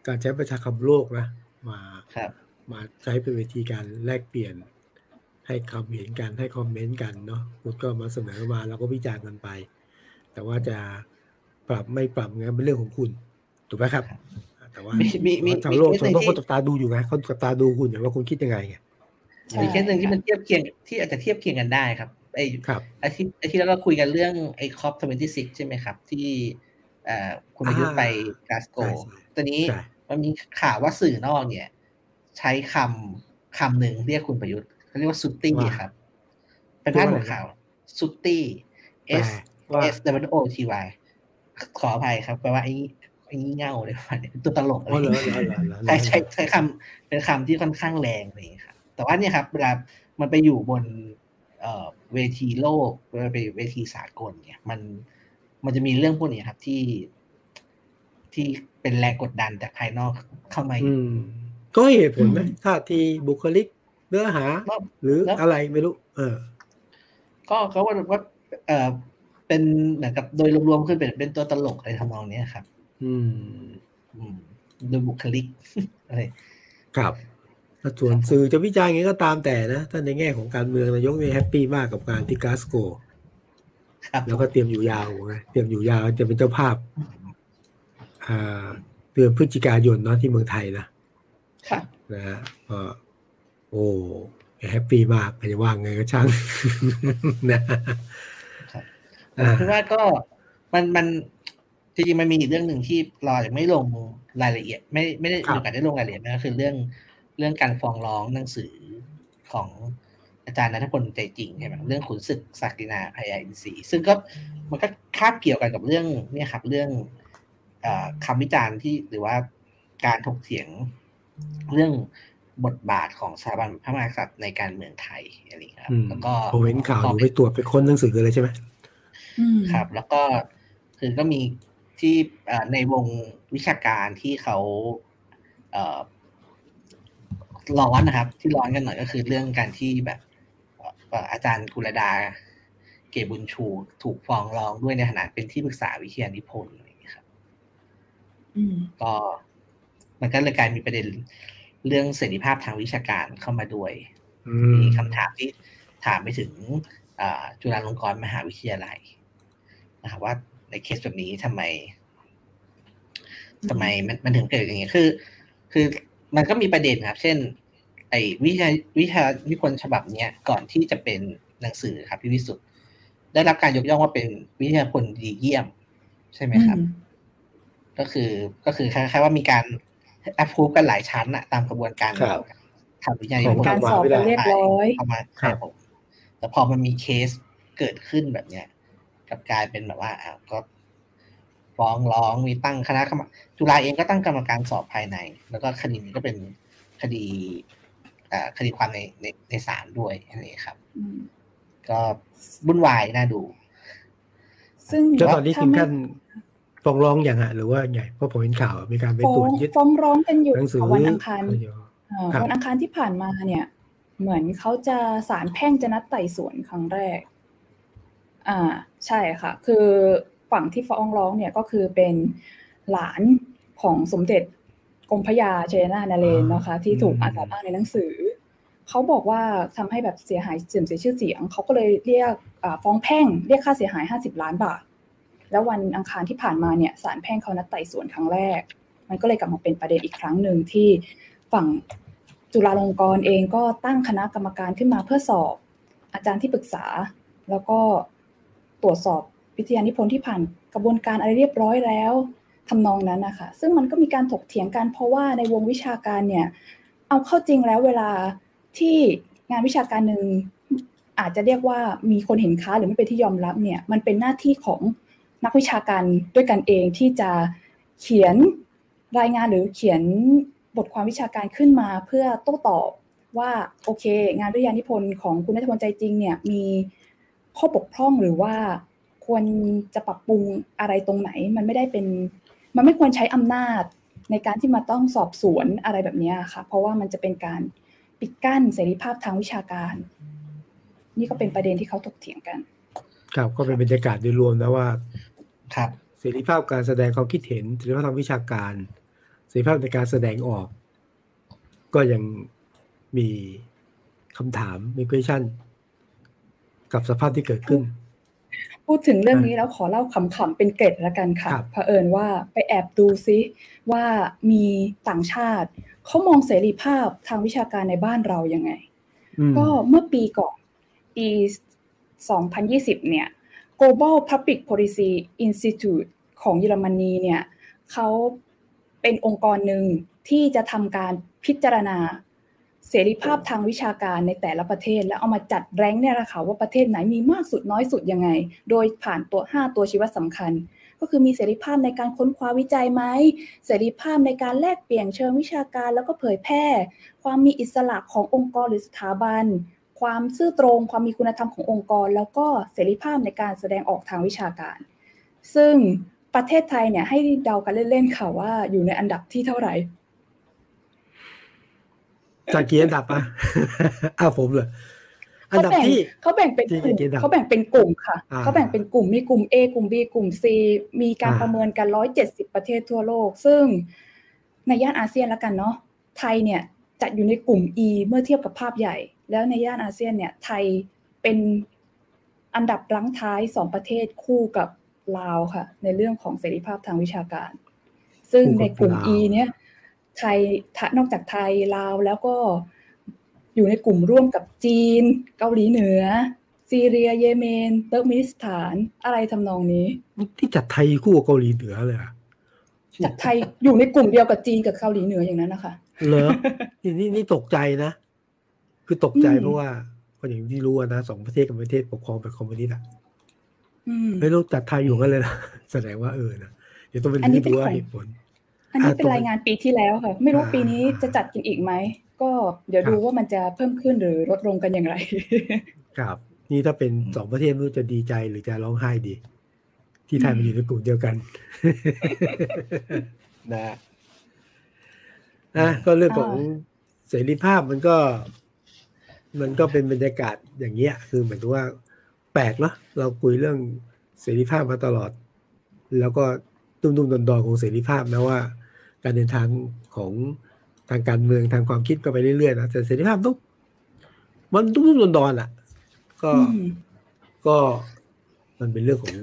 การใช้ประชาคมโลกนะมาครับมาใช้เป็นเวทีการแลกเปลี่ยน ให้คำเห็นกันให้คอมเมนต์กันเนาะคุณก็มาเสนอมาแล้วก็วิจารณ์กันไป แต่ว่าจะปรับไม่ปรับเงี้ยเป็นเรื่องของคุณ ถูกไหมครับ แต่ว่าชาวโลกชาวโลกเขาจับตาดูอยู่ไงเขาจับตาดูคุณอย่างว่าคุณคิดยังไงไงมีเคสหนึ่งที่มันเทียบเคียงที่อาจจะเทียบเคียงกันได้ครับ ไอ้อาทิตย์อาทิตย์แล้วเราคุยกันเรื่องไอ้ COP twenty six ใช่ไหมครับ ที่คุณประยุทธ์ไปกลาสโกว์ตอนนี้มันมีข่าวว่าสื่อนอกเนี่ย ใช้คำคำหนึ่งเรียกคุณประยุทธ์เขาเรียกว่า swotty ครับ เป็นพาดหัวข่าว swotty S S W O T Y ขออภัยครับแปลว่าไอ้ไอ้งี่เง่าเลยว่าตัวตลกอะไรใช้ใช้ใช้คำเป็นคำที่ค่อนข้างแรงเลยครับแต่ว่าเนี่ยครับ เวลามันไปอยู่บน เวทีโลกเวลาไปเวทีสากลเนี่ย มันมันจะมีเรื่องพวกนี้ครับที่ที่เป็นแรงกดดันจากภายนอกเข้ามาก็เหตุผลไหมท่าทีบุคลิกเนื้อหา หรืออะไรไม่รู้ เออ ก็เขาว่าว่าเออเป็นเหมือนกับโดยรวมๆคือเป็นเป็นตัวตลกอะไรทำนองนี้ครับ อืม อืมโดยบุคลิกอะไรครับ ส่วนสื่อจะวิจารณ์ยังไงก็ตามแต่นะถ้าในแง่ของการเมืองนายกนี่แฮปปี้มากกับการที่กาสโกแล้วก็เตรียมอยู่ยาวไงเตรียมอยู่ยาวจะเป็นเจ้าภาพเดือนพฤศจิกายนเนาะที่เมืองไทยนะค่ะนะฮะโอ้แฮปปี้มากจะว่างไงก็ช่างนะคือว่าก็มันมันจริงๆมันมีอีกเรื่องหนึ่งที่รอยังไม่ลงรายละเอียด ไม่ไม่ได้มีโอกาสได้ลงรายละเอียดนะก็คือเรื่อง เรื่องการฟ้องร้องหนังสือของอาจารย์นัทพลใจจริงใช่ไหมเรื่องขุนศึกศักดินาพยาอินทรีย์ซึ่งก็มันก็คาบเกี่ยวกันกับเรื่องเนี่ยครับเรื่องอคำวิจารณ์ที่หรือว่าการถกเถียงเรื่องบทบาทของสถาบันพระมหากษัตริย์ในการเมืองไทยอะไรครับ แล้วก็ผมเห็นข่าวไปตรวจไปค้นหนังสือเลยใช่ไหมครับ แล้วก็คือก็มีที่ในวงวิชาการที่เขา ร้อนนะครับ ที่ร้อนกันหน่อยก็คือเรื่องการที่แบบอาจารย์กุลดา เกบุญชู ถูกฟ้องร้องด้วยในฐานะเป็นที่ปรึกษาวิทยานิพนธ์อะไรอย่างนี้ครับก็มันก็เลยกลายมีประเด็นเรื่องเสรีภาพทางวิชาการเข้ามาด้วยมีคำถามที่ถามไปถึงจุฬาลงกรณ์มหาวิทยาลัยนะครับว่าในเคสแบบนี้ทำไมทำไมมันมันถึงเกิดอย่างนี้คือ คือ มันก็มีประเด็นครับ เช่น ไอ้วิชาวิชาวิพนฉบับเนี้ยก่อนที่จะเป็นหนังสือครับพี่วิสุทธ์ได้รับการยกย่องว่าเป็นวิทยาพลดีเยี่ยม ใช่ไหมครับ ก็คือก็คือคล้ายๆว่ามีการแอปพูฟกันหลายชั้นอะตามกระบวนการทำวิทยานิพนธ์การสอบเรียบร้อยประมาณครับผมแต่พอมันมีเคสเกิดขึ้นแบบเนี้ยกับกลายเป็นแบบว่าอ้าวก็ ฟ้องร้องมีตั้งคณะกรรมจุฬาเองก็ตั้งกรรมการสอบภายใน แล้วก็คดีนี้ก็เป็นคดีคดีความในในในศาลด้วยนี่ครับ ก็บุ่นวายน่าดู ซึ่งตอนนี้ทีมท่านฟ้องร้องอย่างฮะหรือว่าไงเพราะผมเห็นข่าวมีการไปตรวจยึดฟ้องร้องกันอยู่วันอังคารวันอังคารที่ผ่านมาเนี่ย เหมือนเขาจะศาลแพ่งจะนัดไต่สวนครั้งแรก อ่า ใช่ค่ะ คือ ฝั่งที่ฟ้องร้องเนี่ยก็คือเป็นหลานของสมเด็จกรมพยาเจนานาเรนนะคะ ที่ถูกอาสาอ้างในหนังสือ เขาบอกว่าทำให้แบบเสียหายเสื่อมเสียชื่อเสียง เขาก็เลยเรียกฟ้องแพ่งเรียกค่าเสียหาย 50 ล้านบาท แล้ววันอังคารที่ผ่านมาเนี่ยศาลแพ่งเขานัดไต่สวนครั้งแรก มันก็เลยกลับมาเป็นประเด็นอีกครั้งหนึ่งที่ฝั่งจุฬาลงกรณ์เองก็ตั้งคณะกรรมการขึ้นมาเพื่อสอบ อาจารย์ที่ปรึกษา แล้วก็ตรวจสอบ วิทยานิพนธ์ที่ผ่านกระบวนการอะไรเรียบร้อยแล้วทำนองนั้นนะคะซึ่งมันก็มีการถกเถียงกันเพราะว่าในวงวิชาการเนี่ยเอาเข้าจริงแล้วเวลาที่งานวิชาการหนึ่งอาจจะเรียกว่ามีคนเห็นค้าหรือไม่เป็นที่ยอมรับเนี่ยมันเป็นหน้าที่ของนักวิชาการด้วยกันเองที่จะเขียนรายงานหรือเขียนบทความวิชาการขึ้นมาเพื่อโต้ตอบว่าโอเค งานวิทยานิพนธ์ของคุณนัทพลใจจริงเนี่ยมีข้อบกพร่องหรือว่า ควรจะปรับปรุงอะไรตรงไหน มันไม่ได้เป็น มันไม่ควรใช้อำนาจในการที่มาต้องสอบสวนอะไรแบบนี้ค่ะ เพราะว่ามันจะเป็นการปิดกั้นเสรีภาพทางวิชาการ นี่ก็เป็นประเด็นที่เขาถกเถียงกัน ครับก็เป็นบรรยากาศโดยรวมนะว่า ครับเสรีภาพการแสดงความคิดเห็นเสรีภาพทางวิชาการเสรีภาพในการแสดงออก ก็ยังมีคำถามมี question กับสภาพที่เกิดขึ้น พูดถึงเรื่องนี้แล้วขอเล่าขำๆเป็นเกร็ดละกันค่ะครับเผอิญว่าไปแอบดูซิว่ามีต่างชาติเขามองเสรีภาพทางวิชาการในบ้านเรายังไงอืมก็เมื่อปีก่อนปี 2020 เนี่ย Global Public Policy Institute ของเยอรมนีเนี่ยเขาเป็นองค์กรหนึ่งที่จะทำการพิจารณา เสรีภาพทางวิชาการในแต่ละประเทศ แล้วเอามาจัดแรงเนี่ยแหละค่ะว่าประเทศไหนมีมากสุดน้อยสุดยังไง โดยผ่านตัว 5 ตัวชี้วัดสำคัญ ก็คือมีเสรีภาพในการค้นคว้าวิจัยไหมเสรีภาพในการแลกเปลี่ยนเชิงวิชาการ แล้วก็เผยแพร่ ความมีอิสระขององค์กรหรือสถาบัน ความซื่อตรงความมีคุณธรรมขององค์กร แล้วก็เสรีภาพในการแสดงออกทางวิชาการ ซึ่งประเทศไทยเนี่ยให้เดากันเล่นๆค่ะว่าอยู่ในอันดับที่เท่าไหร่ จากกี่อันดับอะอ้าวผมเหรออันดับที่เขาแบ่งเป็นกลุ่มที่กี่อันดับเขาแบ่งเป็นกลุ่มค่ะอ่าเขาแบ่งเป็นกลุ่มมีกลุ่ม A กลุ่ม B กลุ่ม C มีการอ่าประเมินกัน170ประเทศทั่วโลก ซึ่งในย่านอาเซียนแล้วกันเนาะไทยเนี่ยจัดอยู่ในกลุ่ม E เมื่อเทียบกับภาพใหญ่ แล้วในย่านอาเซียนเนี่ยไทยเป็นอันดับรั้งท้ายสองประเทศคู่กับลาวค่ะ ในเรื่องของเสรีภาพทางวิชาการ ซึ่งในกลุ่ม E เนี่ย ไทยทะนอกจากไทยลาวแล้วก็อยู่ในกลุ่มร่วมกับจีน เกาหลีเหนือ ซีเรียเยเมนเติร์กเมนิสถานอะไรทำนองนี้ ที่จัดไทยคู่กับเกาหลีเหนือเลยอะจากไทยอยู่ในกลุ่มเดียวกับจีนกับเกาหลีเหนืออย่างนั้นนะคะเหรอนี่นี่นี่ตกใจนะ คือตกใจอืมเพราะว่าก็อย่างที่รู้อะนะสองประเทศกับประเทศปกครองแบบคอมมิวนิสต์อะอืมไม่รู้จัดไทยอยู่กันเลยนะแสดงว่าเออนะเดี๋ยวต้องไปอันนี้ดูเป็นว่าของเหตุผล อันนี้อ่าเป็นตรงรายงานปีที่แล้วค่ะ ไม่รู้อ่าปีนี้จะจัดกันอีกไหม ก็เดี๋ยวครับดูว่ามันจะเพิ่มขึ้นหรือลดลงกันอย่างไร ครับ นี่ถ้าเป็นสองประเทศไม่รู้จะดีใจหรือจะร้องไห้ดี ที่ไทยมันอยู่ในกลุ่มเดียวกัน นะนะก็เรื่องของอ่าเสรีภาพมันก็ มันก็เป็นบรรยากาศอย่างเงี้ย คือเหมือนกับว่าแปลกเนาะเราคุยเรื่องเสรีภาพมาตลอด แล้วก็ตุ้มๆดอนๆของเสรีภาพนะว่า การเดินทางของทางการเมืองทางความคิดก็ไปเรื่อยๆนะแต่เสรีภาพต้องมันตุ้มๆดอนๆอะ ก็อืมก็มันเป็นเรื่องของ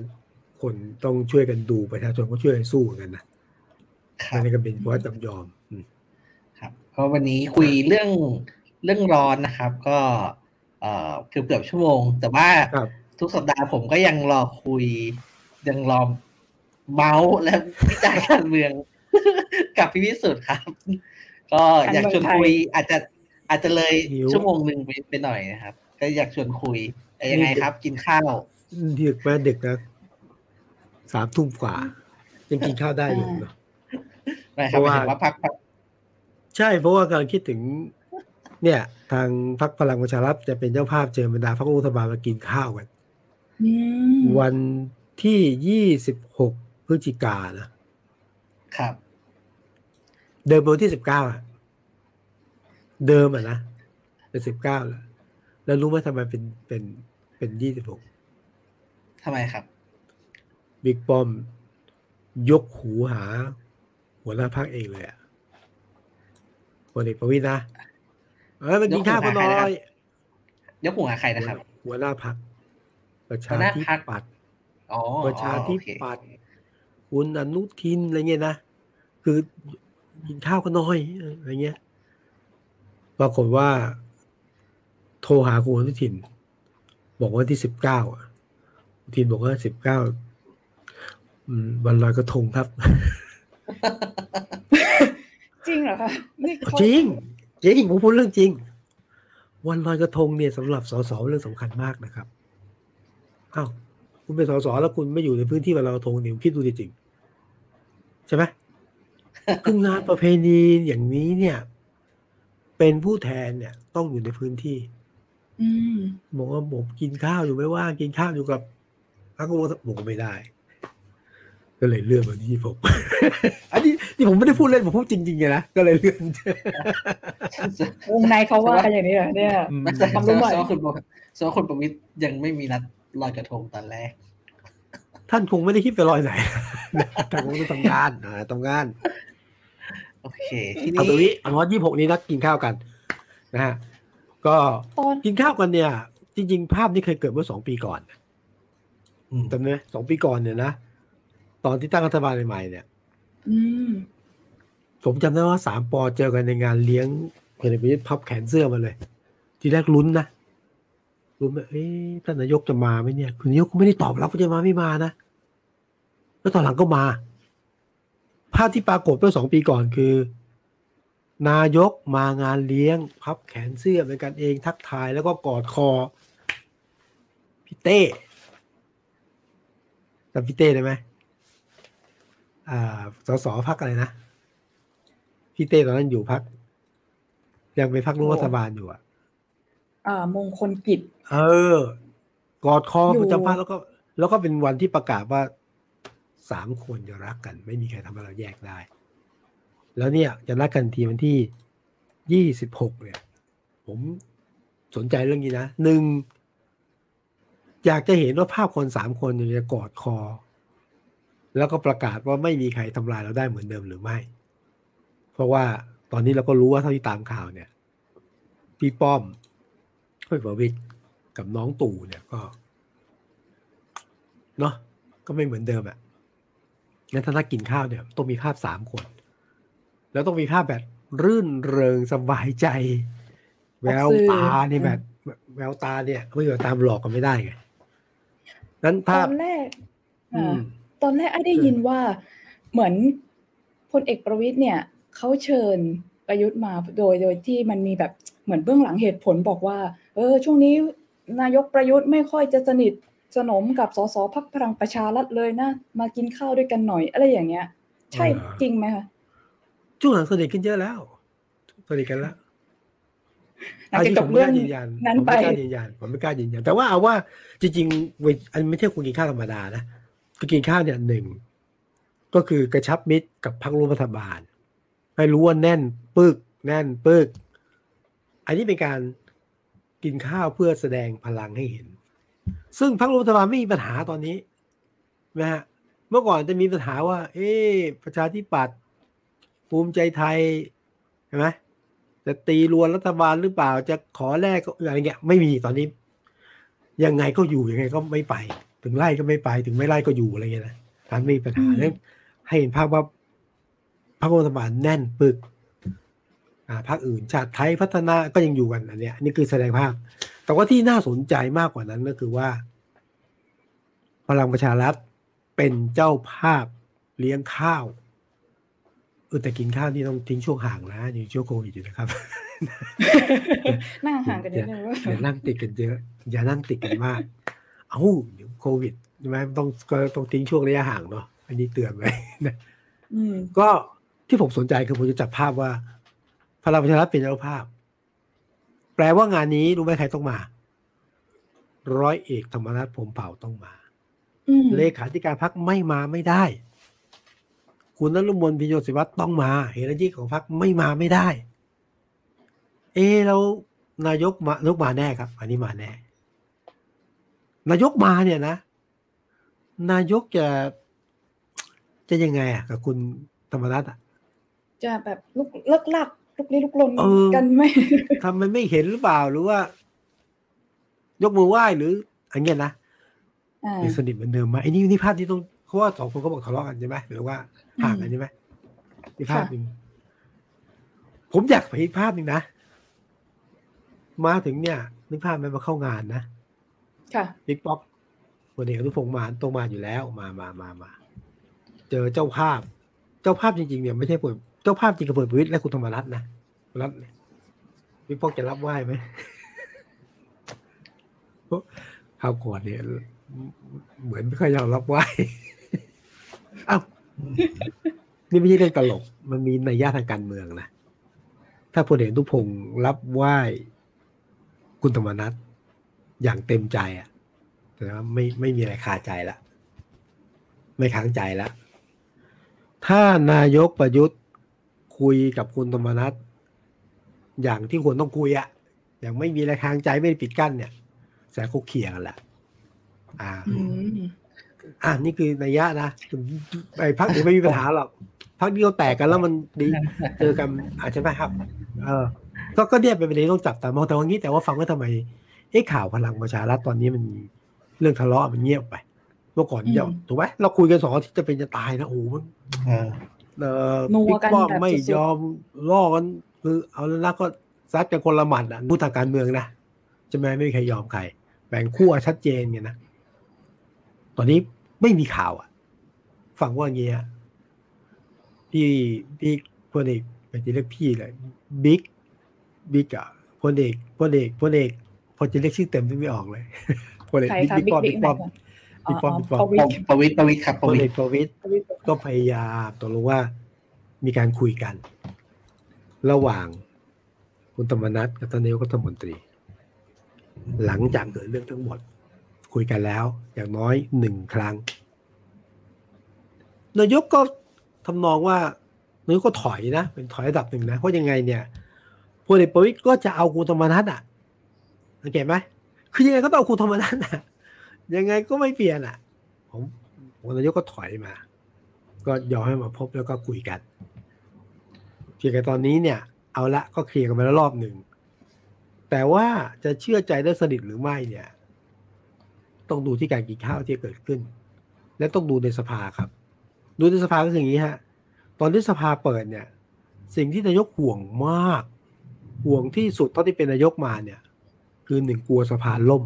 คนต้องช่วยกันดูประชาชนก็ช่วยกันสู้เหมือนกันนะครับอันนี้ก็เป็นเพราะว่าจำยอมอืมครับก็วันนี้คุยเรื่องเรื่องร้อนนะครับ ก็เอ่อเกือบเกือบชั่วโมง แต่ว่าครับทุกสัปดาห์ผมก็ยังรอคุยยังรอเมาส์และวิจารณ์การเมือง กับพี่วิสุทธ์ครับ ก็อยากชวนคุย อาจจะอาจจะเลยหิวชั่วโมงหนึ่งไปไปหน่อยนะครับ ก็อยากชวนคุยแต่ยังไงครับ กินข้าวดึกมาดึกนะสามทุ่มกว่ายังกินข้าวได้อยู่เนอะนะครับเพราะว่าหมายถึงว่าพักพักใช่เพราะว่ากำลังคิดถึง เนี่ย ทางพรรคพลังประชารัฐจะเป็นเจ้าภาพเจอบรรดาพรรครัฐบาลมากินข้าวกันอืมวันที่ยี่สิบหกพฤศจิกานะครับ เดิมเป็นวันที่สิบเก้าอะเดิมอะนะเป็นสิบเก้าแล้วแล้วรู้ไหมทำไมเป็นเป็นเป็นยี่สิบหกทำไมครับบิ๊กป้อม ยกหูหา หัวหน้าพักเองเลยอะพลเอกประวิตยนะเออมันกินข้าวกันหน่อยยกหัวใครนะครับ หัวหน้าพักประชาหัวหน้าธิพรรคปัตย์อ๋อประชาธิโอเคปัตย์คุณอนุทินอะไรเงี้ยนะคือ กินข้าวกันหน่อยอะไรเงี้ยปรากฏว่า โทรหาคุณอนุทิน บอกว่าที่สิบเก้าอะอนุทินบอกว่าสิบเก้าวันลอยกระทงครับ จริงเหรอคะนี่เขาจริงจริงผมพูดเรื่องจริง วันลอยกระทงเนี่ยสำหรับสสเรื่องสำคัญมากนะครับอ้าวคุณเป็นสสแล้วคุณไม่อยู่ในพื้นที่วันลอยกระทงเนี่ยคิดดูจริงใช่ไหม คืองานประเพณีอย่างนี้เนี่ย เป็นผู้แทนเนี่ย ต้องอยู่ในพื้นที่อืมบอกว่าผมกินข้าวอยู่ไม่ว่างกินข้าวอยู่กับพระกบฏบอกว่าไม่ได้ ก็เลยเลื่อนมาที่ผมอันนี้นี่ผมไม่ได้พูดเล่นผมพูดจริงๆไงนะก็เลยเลื่อนวงในเขาว่ากันอย่างนี้เหรอเนี่ยอืมไม่ใช่ความรู้ใหม่แสดงว่าคุณประแสดงว่าคุณประวิตรยังไม่มีนัดลอยกระทงตอนแรก ท่านคงไม่ได้คิดไปลอยไหนท่านคงต้องทำงานอ่าทำงาน โอเค ทีเอานี้ตรงนี้เอาว่ายี่หกนี้นัดกินข้าวกัน นะฮะ ก็ตอนกินข้าวกันเนี่ย จริง ๆ ภาพนี้เคยเกิดเมื่อสองปีก่อนอืมจำได้ไหมสองปีก่อนเนี่ยนะ ตอนที่ตั้งรัฐบาลใหม่ๆเนี่ยอืมผมจำได้ว่าสามปอเจอกันในงานเลี้ยงพลเอกประยุทธ์พับแขนเสื้อมาเลย ทีแรกลุ้นนะ ลุ้นว่าเอ๊ะท่านนายกจะมาไหมเนี่ย คุณนายกก็ไม่ได้ตอบรับว่าจะมาไม่มานะ แล้วตอนหลังก็มา ภาพที่ปรากฏเมื่อสองปีก่อนคือ นายกมางานเลี้ยง พับแขนเสื้อเป็นกันเองทักทายแล้วก็กอดคอพี่เต้จำพี่เต้ได้ไหมอ่าสสพักอะไรนะ พี่เต้ตอนนั้นอยู่พัก ยังเป็นพักร่วมรัฐบาลอยู่อะ มงคลกิจ เออ กอดคออยู่ประจำพักแล้วก็ แล้วก็เป็นวันที่ประกาศว่าสามคนจะรักกัน ไม่มีใครทำให้เราแยกได้ แล้วเนี่ยจะรักกันทีวันที่ยี่สิบหกเนี่ย ผมสนใจเรื่องนี้นะหนึ่งอยากจะเห็นว่าภาพคนสามคนเนี่ยจะกอดคอ แล้วก็ประกาศว่าไม่มีใครทำลายเราได้เหมือนเดิมหรือไม่ เพราะว่าตอนนี้เราก็รู้ว่าเท่าที่ตามข่าวเนี่ย พี่ป้อม พลเอกประวิตรกับน้องตู่เนี่ยก็เนาะก็ไม่เหมือนเดิมอะ่ะงั้นถ้านักกินข้าวเนี่ยต้องมีภาพสามคน แล้วต้องมีภาพแบบรื่นเริงสบายใจ แววตานี่แบบแววตาเนี่ยไม่แววตามหลอกกันไม่ได้ไงนั้นตภาอพนแรกอือ่ามตอนแรกไอ้ได้ยินว่าเหมือนพลเอกประวิตยเนี่ยเขาเชิญประยุทธ์มาโดยโดยที่มันมีแบบเหมือนเบื้องหลังเหตุผลบอกว่า เออ ช่วงนี้นายกประยุทธ์ไม่ค่อยจะสนิทสนมกับสสพักพลังประชารัฐเลยนะ มากินข้าวด้วยกันหน่อยอะไรอย่างเงี้ย ใช่จริงไหมคะช่วงหลังสนิทกันเยอะแล้วสนิทกันแล้วหลังจากจบเรื่องผมไม่กล้ายืนยันนั้นผมไปไม่กล้ายืนยันผมไม่กล้ายืนยันแต่ว่าเอาว่าจริงๆเวอันไม่ใช่คุณกินข้าวธรรมดานะคือกินข้าวเนี่ยหนึ่งก็คือกระชับมิตรกับพรรคร่วมรัฐบาล ให้รู้ว่าแน่นปึกแน่นปึก อันนี้เป็นการ กินข้าวเพื่อแสดงพลังให้เห็น ซึ่งพรรคร่วมรัฐบาลไม่มีปัญหาตอนนี้นะฮะเมื่อก่อนจะมีปัญหาว่า เอ๊ะประชาธิปัตย์ภูมิใจไทยใช่ไหมจะตีรวนรัฐบาลหรือเปล่าจะขอแลกอะไรเงี้ยไม่มีตอนนี้ ยังไงก็อยู่ยังไงก็ไม่ไป ถึงไล่ก็ไม่ไป ถึงไม่ไล่ก็อยู่อะไรเงี้ยนะการไม่มีปัญหาอืมนั้นให้เห็นภาพว่าพรรครัฐบาลแน่นปึก อ่าพรรคอื่นชาติไทยพัฒนาก็ยังอยู่กันอันเนี้ยอันนี่คือแสดงภาพแต่ว่าที่น่าสนใจมากกว่านั้นก็คือว่า พลังประชารัฐเป็นเจ้าภาพเลี้ยงข้าวเออแต่กินข้าวนี่ต้องทิ้งช่วงห่างนะยังช่วงโควิดอยู่นะครับนั่งห่างกันนิดนึงว่าอย่านั่งติดกันเยอะ อย่านั่งติดกันมาก เอ้าเดี๋ยวโควิดใช่ไหมต้องก็ต้องทิ้งช่วงระยะห่างเนาะอันนี้เตือนไว้นะอืมก็ที่ผมสนใจคือผมจะจับภาพว่า พลังประชารัฐเป็นเจ้าภาพ แปลว่างานนี้รู้ไหมใครต้องมา ร้อยเอกธรรมนัฐพรหมเผ่าต้องมาอืมเลขาธิการพักไม่มาไม่ได้ คุณนรุมนพิโยศิวัตรต้องมาเฮรัจิของพักไม่มาไม่ได้ เอะแล้วนายกมานายกมาแน่ครับ อันนี้มาแน่ นายกมาเนี่ยนะ นายกจะจะยังไงอะกับคุณธรรมนัฐอะ จะแบบลุกเลิกลัก ลุกลี้ลุกลนเออกันไหมทำมันไม่เห็นหรือเปล่าหรือว่า ยกมือไหว้หรืออันเงี้ยนะอ่ายังสนิทเหมือนเดิมไหมไอ้นี่นี่ภาพที่ต้องเพราะว่าสองคนเขาบอกทะเลาะกันใช่ไหมหรือว่าห่างกันใช่ไหมนี่ภาพหนึ่งผมอยากไปอีกภาพหนึ่งนะมาถึงเนี่ยนึกภาพไหมมาเข้างานนะค่ะบิ๊กป๊อกพลเอกอนุพงษ์มาตรงมาอยู่แล้ว มามามามาเจอเจ้าภาพ เจ้าภาพจริง ๆ เนี่ยไม่ใช่ผม เจ้าภาพจริงกับเปิดวิทย์และคุณธรรมรัตน์นะรัตน์พี่พี่พกจะรับไหว้ไหมข้าวก่อนเนี่ย เหมือนไม่ค่อยยอมรับไหว้อ้าวนี่ไม่ใช่เรื่องตลก มันมีในย่าทางการเมืองนะถ้าพลเอกทุพงศ์รับไหว้คุณธรรมนัฐอย่างเต็มใจอะแต่ว่าไม่ไม่มีอะไรคาใจละไม่ค้างใจละถ้านายกประยุทธ์ คุยกับคุณธรรมนัฐอย่างที่ควรต้องคุยอะอย่างไม่มีอะไรค้างใจไม่ปิดกั้นเนี่ยแสเขาเคลียร์กันแหละอ่าอืมอ่านี่คือนัยยะนะไอ้พักนี้ไม่มีปัญหาหรอกพักเดียวแตกกันแล้วมันดีเจอกันอาจจะไหมครับ เออ ก็ก็เนี่ยเป็นประเด็นต้องจับตามองแต่ว่างี้แต่ว่าฟังว่าทำไมเอ๊ะข่าวพลังประชารัฐตอนนี้มันเรื่องทะเลาะมันเงียบไป เมื่อก่อนเยอะถูกไหมเราคุยกันสองอาทิตย์จะเป็นจะตายนะโอ้โห มันเออเออนัวบิ๊กกันป้อมแบบไม่สุดๆยอมล่อกันคือเอาแล้วนะก็ซัดกันคนละหมัดอะพูดทางการเมืองนะใช่ไหมไม่มีใครยอมใครแบ่งขั้วชัดเจนไงนะตอนนี้ไม่มีข่าวอะฟังว่าอย่างเงี้ยพี่พี่พลเอกเป็นจะเรียกพี่เลยบิ๊กบิ๊กอะพลเอกพลเอกพลเอกพอจะเรียกชื่อเต็มที่ไม่ออกเลยพลเอกใครบิ๊กคะบิ๊กป้อมบิ๊บิ๊กกป้อม บิ๊บิ๊กกป้อมอ๋อบิ๊กป้อมอ๋อประวิตรประวิตรประวิตรครับพประลวิเอตกรประวิตรก็พยายามตกลงว่ามีการคุยกัน ระหว่างคุณธรรมนัฐกับท่านนายกรัฐมนตรี หลังจากเกิดเรื่องทั้งหมด คุยกันแล้ว อย่างน้อยหนึ่งครั้งนายกก็ทำนองว่านายกก็ถอยนะ เป็นถอยระดับหนึ่งนะเพราะยังไงเนี่ยพลเอกประวิตรก็จะเอาคุณธรรมนัฐอะสังเกตไหมคือยังไงก็ต้องเอาคุณธรรมนัฐอะ ยังไงก็ไม่เปลี่ยนอะ ผมผมนายกก็ถอยมา ก็ยอมให้มาพบแล้วก็คุยกัน เพียงแต่ตอนนี้เนี่ย เอาละก็เคลียร์กันไปแล้วรอบหนึ่ง แต่ว่าจะเชื่อใจได้สนิทหรือไม่เนี่ย ต้องดูที่การกินข้าวที่เกิดขึ้น และต้องดูในสภาครับ ดูในสภาก็คืออย่างนี้ฮะ ตอนที่สภาเปิดเนี่ย สิ่งที่นายกห่วงมาก ห่วงที่สุดเท่าที่เป็นนายกมาเนี่ย คือหนึ่งกลัวสภาล่ม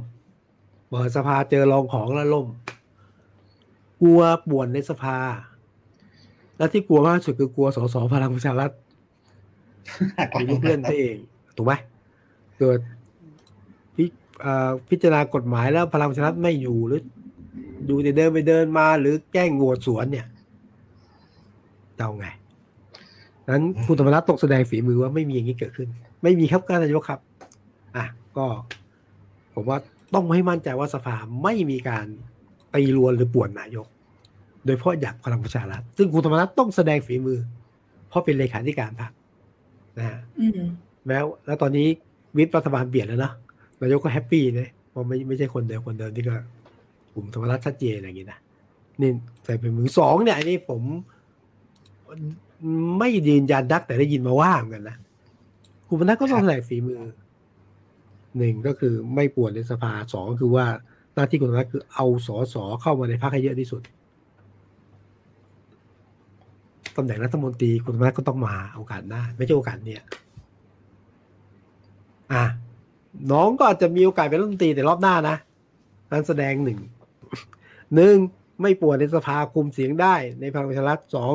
เปิดสภาเจอรองของแล้วล่ม กลัวป่วนในสภา และที่กลัวมากสุดคือกลัวสสพลังประชารัฐมีลูกเล่อนตัวเอง ถูกไหมเกิดพิจารณากฎหมายแล้วพลังประชารัฐไม่อยู่หรืออยู่แต่เดินไปเดินมาหรือแกล้งโหวตสวนเนี่ยจะเอาไงนั้นคุณธรรมนัฐตกแสดงฝีมือว่าไม่มีอย่างนี้เกิดขึ้น ไม่มีครับการนายกครับ อะก็ ผมว่า ต้องให้มั่นใจว่าสภาไม่มีการตีรวนหรือป่วนนายก โดยเฉพาะอยากพลังประชารัฐซึ่งคุณธรรมนัฐต้องแสดงฝีมือ เพราะเป็นเลขาธิการพรรคนะฮะอืมแม้แล้วตอนนี้วิปรัฐบาลเปลี่ยนแล้วนะนายกก็แฮปปี้เลยเพราะไม่ไม่ใช่คนเดิมคนเดิมที่ก็กลุ่มธรรมรัฐชัดเจนอย่างนี้นะนี่ใส่เป็นมือสองเนี่ยอันนี้ผมไม่ยืนยันนักแต่ได้ยินมาว่าเหมือนกันนะคุณพนัทก็ต้องแสดงฝีมือ หนึ่งก็คือไม่ป่วนในสภาสองก็คือว่าหน้าที่คุณพนัทคือเอาสอสอเข้ามาในพรรคให้เยอะที่สุดตำแหน่งรัฐมนตรีคุณพนัทก็ต้องมาโอกาสหน้าไม่ใช่โอกาสเนี่ย อะน้องก็อาจจะมีโอกาสเป็นรัฐมนตรีแต่รอบหน้านะนั้นแสดงหนึ่งหนึ่งไม่ปวดในสภาคุมเสียงได้ในพลังประชารัฐสอง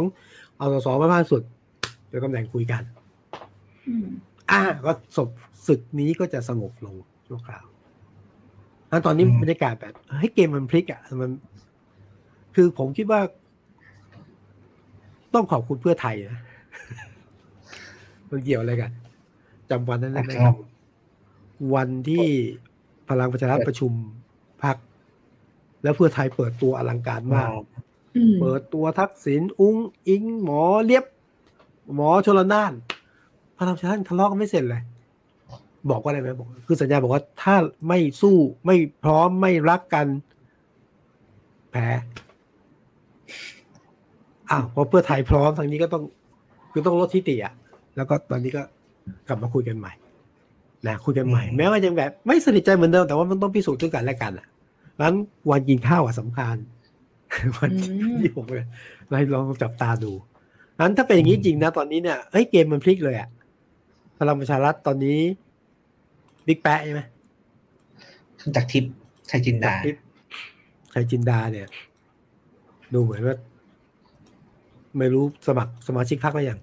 เอาสสมามากสุดโดยตำแหน่งคุยกันอืมอ่าก็ศพ ศึกนี้ก็จะสงบลงชั่วคราวอันตอนนี้อืมบรรยากาศแบบให้เกมมันพลิกอะมัน คือผมคิดว่า ต้องขอบคุณเพื่อไทยนะมันเกี่ยวอะไรกันจำวันนั้นได้ไหมครับวันที่พลังประชารัฐประชุมพัก แล้วเพื่อไทยเปิดตัวอลังการมากอืมเปิดตัวทักษิณอุ้งอิง หมอเลียบ หมอชลนานพลังประชารัฐทะเลาะกันไม่เสร็จเลย บอกว่าอะไรไหมบอกคือสัญญาบอกว่าถ้าไม่สู้ไม่พร้อมไม่รักกัน แพ้อ้าวพอเพื่อไทยพร้อมทางนี้ก็ต้องคือต้องลดทิฏฐิอะแล้วก็ตอนนี้ก็กลับมาคุยกันใหม่นะคุยกันใหม่อืมแม้ว่ายังแบบไม่สนิทใจเหมือนเดิมแต่ว่ามันต้องพิสูจน์ซึ่งกันและกันอะนั้นวันกินข้าวอะสำคัญวันอืมที่ผมเลยเราลองจับตาดูนั้นถ้าเป็นอย่างนี้จริงนะ ตอนนี้เนี่ยเฮ้ยเกมมันพลิกเลยอะพลังประชารัฐตอนนี้ บิ๊กแปะใช่ไหมจากทิพย์ชัยจินดาทิพย์ชัยจินดาเนี่ย ดูเหมือนว่า ไม่รู้สมัครสมาชิกพรรคแล้วยัง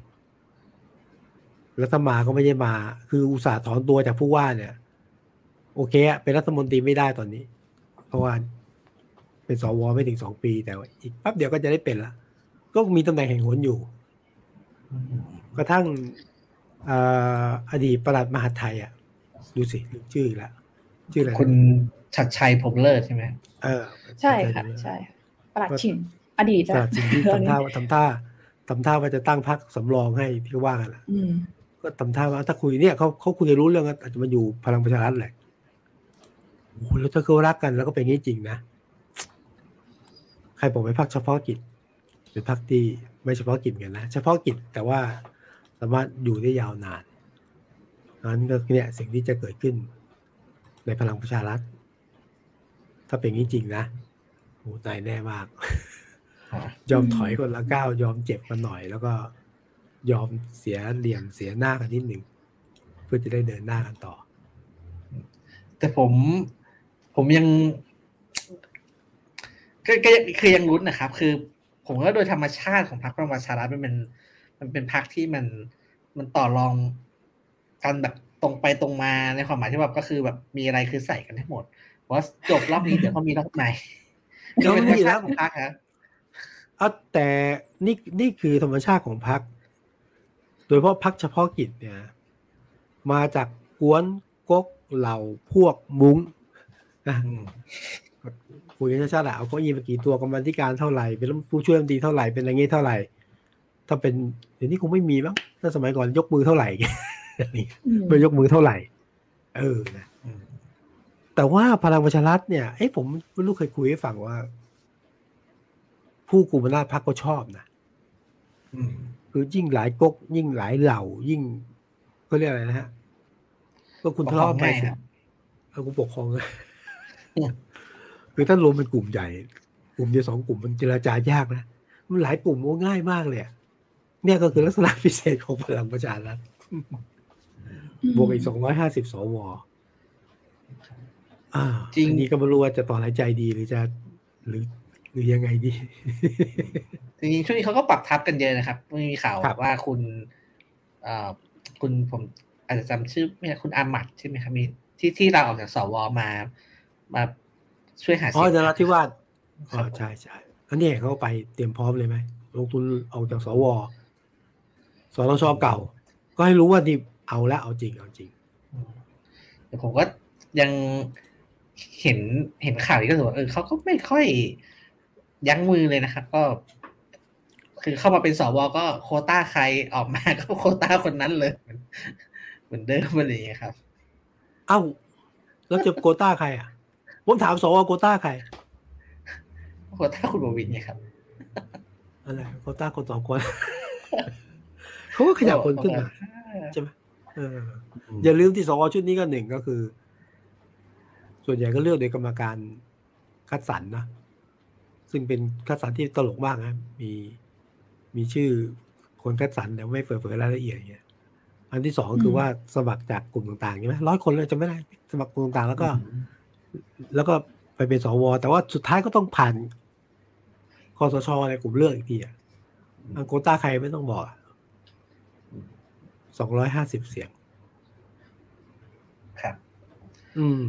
แล้วถ้ามาก็ไม่ใช่มา คืออุตส่าห์ถอนตัวจากผู้ว่าเนี่ย โอเคอะเป็นรัฐมนตรีไม่ได้ตอนนี้ เพราะว่าเป็นสวไม่ถึงสองปี แต่ว่าอีกแป๊บเดียวก็จะได้เป็นละก็มีตำแหน่งแห่งหนอยู่ กระทั่งอ่าอดีตประหลัดมหาดไทยอะ ดูสิลืมชื่ออีกแล้วชื่ออะไรนะคุณชัดชัยผมเลิศใช่ไหมเออ ใช่ค่ะ ใช่ประหลัดชิงอดีตประหลัดสิ่งที่ทำท่าว่าทำท่าทำท่าว่าจะตั้งพรรคสำรองให้ที่ว่ากันแหละอืมก็ทำท่าว่าถ้าคุยเนี่ยเขาเขาคุยกันรู้เรื่องก็อาจจะมาอยู่พลังประชารัฐแหละโอ้โหแล้วถ้าเขารักกันแล้วก็เป็นอย่างนี้จริงนะใครบอกไปพักเฉพาะกิจเป็นพักที่ไม่เฉพาะกิจเหมือนกันนะเฉพาะกิจแต่ว่าสามารถอยู่ได้ยาวนาน นั้นก็เนี่ยสิ่งที่จะเกิดขึ้น ในพลังประชารัฐ ถ้าเป็นอย่างนี้จริงนะโอ้ตายแน่มาก ยอมถอยคนละก้าวยอมเจ็บกันหน่อย แล้วก็ยอมเสียเหลี่ยมเสียหน้ากันนิดหนึ่งเพื่อจะได้เดินหน้ากันต่อ แต่ผมผมยังก็ก็คือยังรุ้นนะครับ คือ ผมว่าโดยธรรมชาติของพรรคพลังประชารัฐมันเป็น มันเป็นพรรคที่มันมันต่อรอง กันแบบตรงไปตรงมาในความหมายที่แบบก็คือแบบมีอะไรคือใส่กันให้หมดเพราะว่าจบรอบนี้เดี๋ยวเขามีรอบใหม่เดี๋ยวเป็นไม่ธรรมมีแล้ชาวติของพรรคครับเอาแต่นี่นี่คือธรรมชาติของพรรคโดยเฉพาะพรรคเฉพาะกิจเนี่ย มาจากกวนก๊กเหล่าพวกมุ้งนะอืมคุยกันชาติๆเอาเก็ยีมากี่ตัวกรรมาธิการเท่าไหร่เป็นผู้ช่วยรัฐมนตรีเท่าไหร่เป็นอะไรเงี้ยเท่าไหร่ ถ้าเป็นเดี๋ยวนี้คงไม่มีมั้งถ้าสมัยก่อนยกมือเท่าไหร่ นี่อืมไม่ยกมือเท่าไหร่ เออนะอืมแต่ว่าพลังประชารัฐเนี่ยเอ้ผมไม่รู้เคยคุยให้ฟังว่า ผู้กุมอำนาจพรรคก็ชอบนะอืมคือยิ่งหลายก๊กยิ่งหลายเหล่า ยิ่งก็เรียกอะไรนะฮะก็คุณทะเลาะไปปกครองง่ายสิครับเออกูปกครองนะคือถ้ารวมเป็นกลุ่มใหญ่ กลุ่มเดียวสองกลุ่มมันเจรจายากนะมันหลายกลุ่มโอ้ง่ายมากเลยอะเนี่ยก็คือลักษณะพิเศษของพลังประชารัฐ บวกอีกสองร้อยห้าสิบสวอ่าจริงอันนี้ก็ไม่รู้ว่าจะต่อหายใจดีหรือจะหรือหรือยังไงดีจริงๆช่วงนี้เขาก็ปรับทับกันเยอะนะครับมีข่าวครับว่าคุณเอ่อคุณผมอาจจะจำชื่อไม่ได้คุณอามัดใช่ไหมครับมีที่ที่เราออกจากสวมา มาช่วยหาอ๋เสีอยงนราธิวาสคอ๋รัอบใช่ใช่อันนี้เขาไปเตรียมพร้อมเลยไหมลงทุนออกจากสวสนชเก่า ก็ให้รู้ว่านี่ เอาละเอาจริงเอาจริงอืมแต่ผมก็ยังเห็นเห็นข่าวนี้ก็ถือว่าเออเขาก็ไม่ค่อยยั้งมือเลยนะครับ ก็ คือเข้ามาเป็นสวก็โควต้าใครออกมาก็โควต้าคนนั้นเลย เหมือนเดิมอะไรอย่างเงี้ยครับ เอ้า แล้วจะโกต้าใครอะผมถามสวโกต้าใครโควต้าคุณบวินเนี่ยครับอะไรโกต้าคนสองคนเขาก็ขยับคนขึ้นมาใช่ไหม เออ อย่าลืมที่สวชุดนี้ก็หนึ่งก็คือ ส่วนใหญ่ก็เลือกโดยกรรมการคัดสรรนะซึ่งเป็นคัดสรรที่ตลกมากนะมีมีชื่อคนคัดสรรแต่ไม่เปิดเผยรายละเอียดอย่างเงี้ยอันที่สองก็คือว่าสมัครจากกลุ่มต่างๆใช่ไหมร้อยคนเลยจะไม่ได้ สมัครกลุ่มต่างๆแล้วก็ แล้วก็ไปเป็นสวแต่ว่าสุดท้ายก็ต้องผ่านคอสชในกลุ่มเลือกอีกทีอะอังโกต้าใครไม่ต้องบอก สองร้อยห้าสิบเสียง ครับ อืม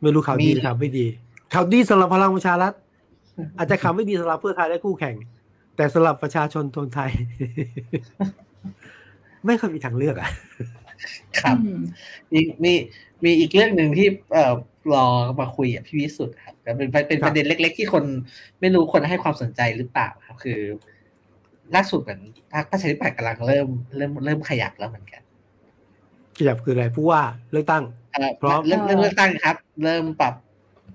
ไม่รู้ข่าวดีมีหรือข่าวไม่ดี ข่าวดีสำหรับพลังประชารัฐ อาจจะข่าวไม่ดีสำหรับเพื่อไทยและคู่แข่ง แต่สำหรับประชาชนคนไทย ไม่ค่อยมีทางเลือกอะ ครับอืมมีมีมีอีกเรื่องหนึ่งที่เอ่อรอมาคุยกับพี่วิสุทธ์ครับแต่เป็นเป็นครับประเด็นเล็ก ๆ ที่คน ไม่รู้คนให้ความสนใจหรือเปล่าครับ คือ ล่าสุดเหมือนพรรคประชาธิปัตย์กำลังเริ่มเริ่มเริ่มขยับแล้วเหมือนกัน ขยับคืออะไรผู้ว่าเลือกตั้งเอ่อพร้อมเริ่มเริ่มเลือกตั้งครับ เริ่มปรับ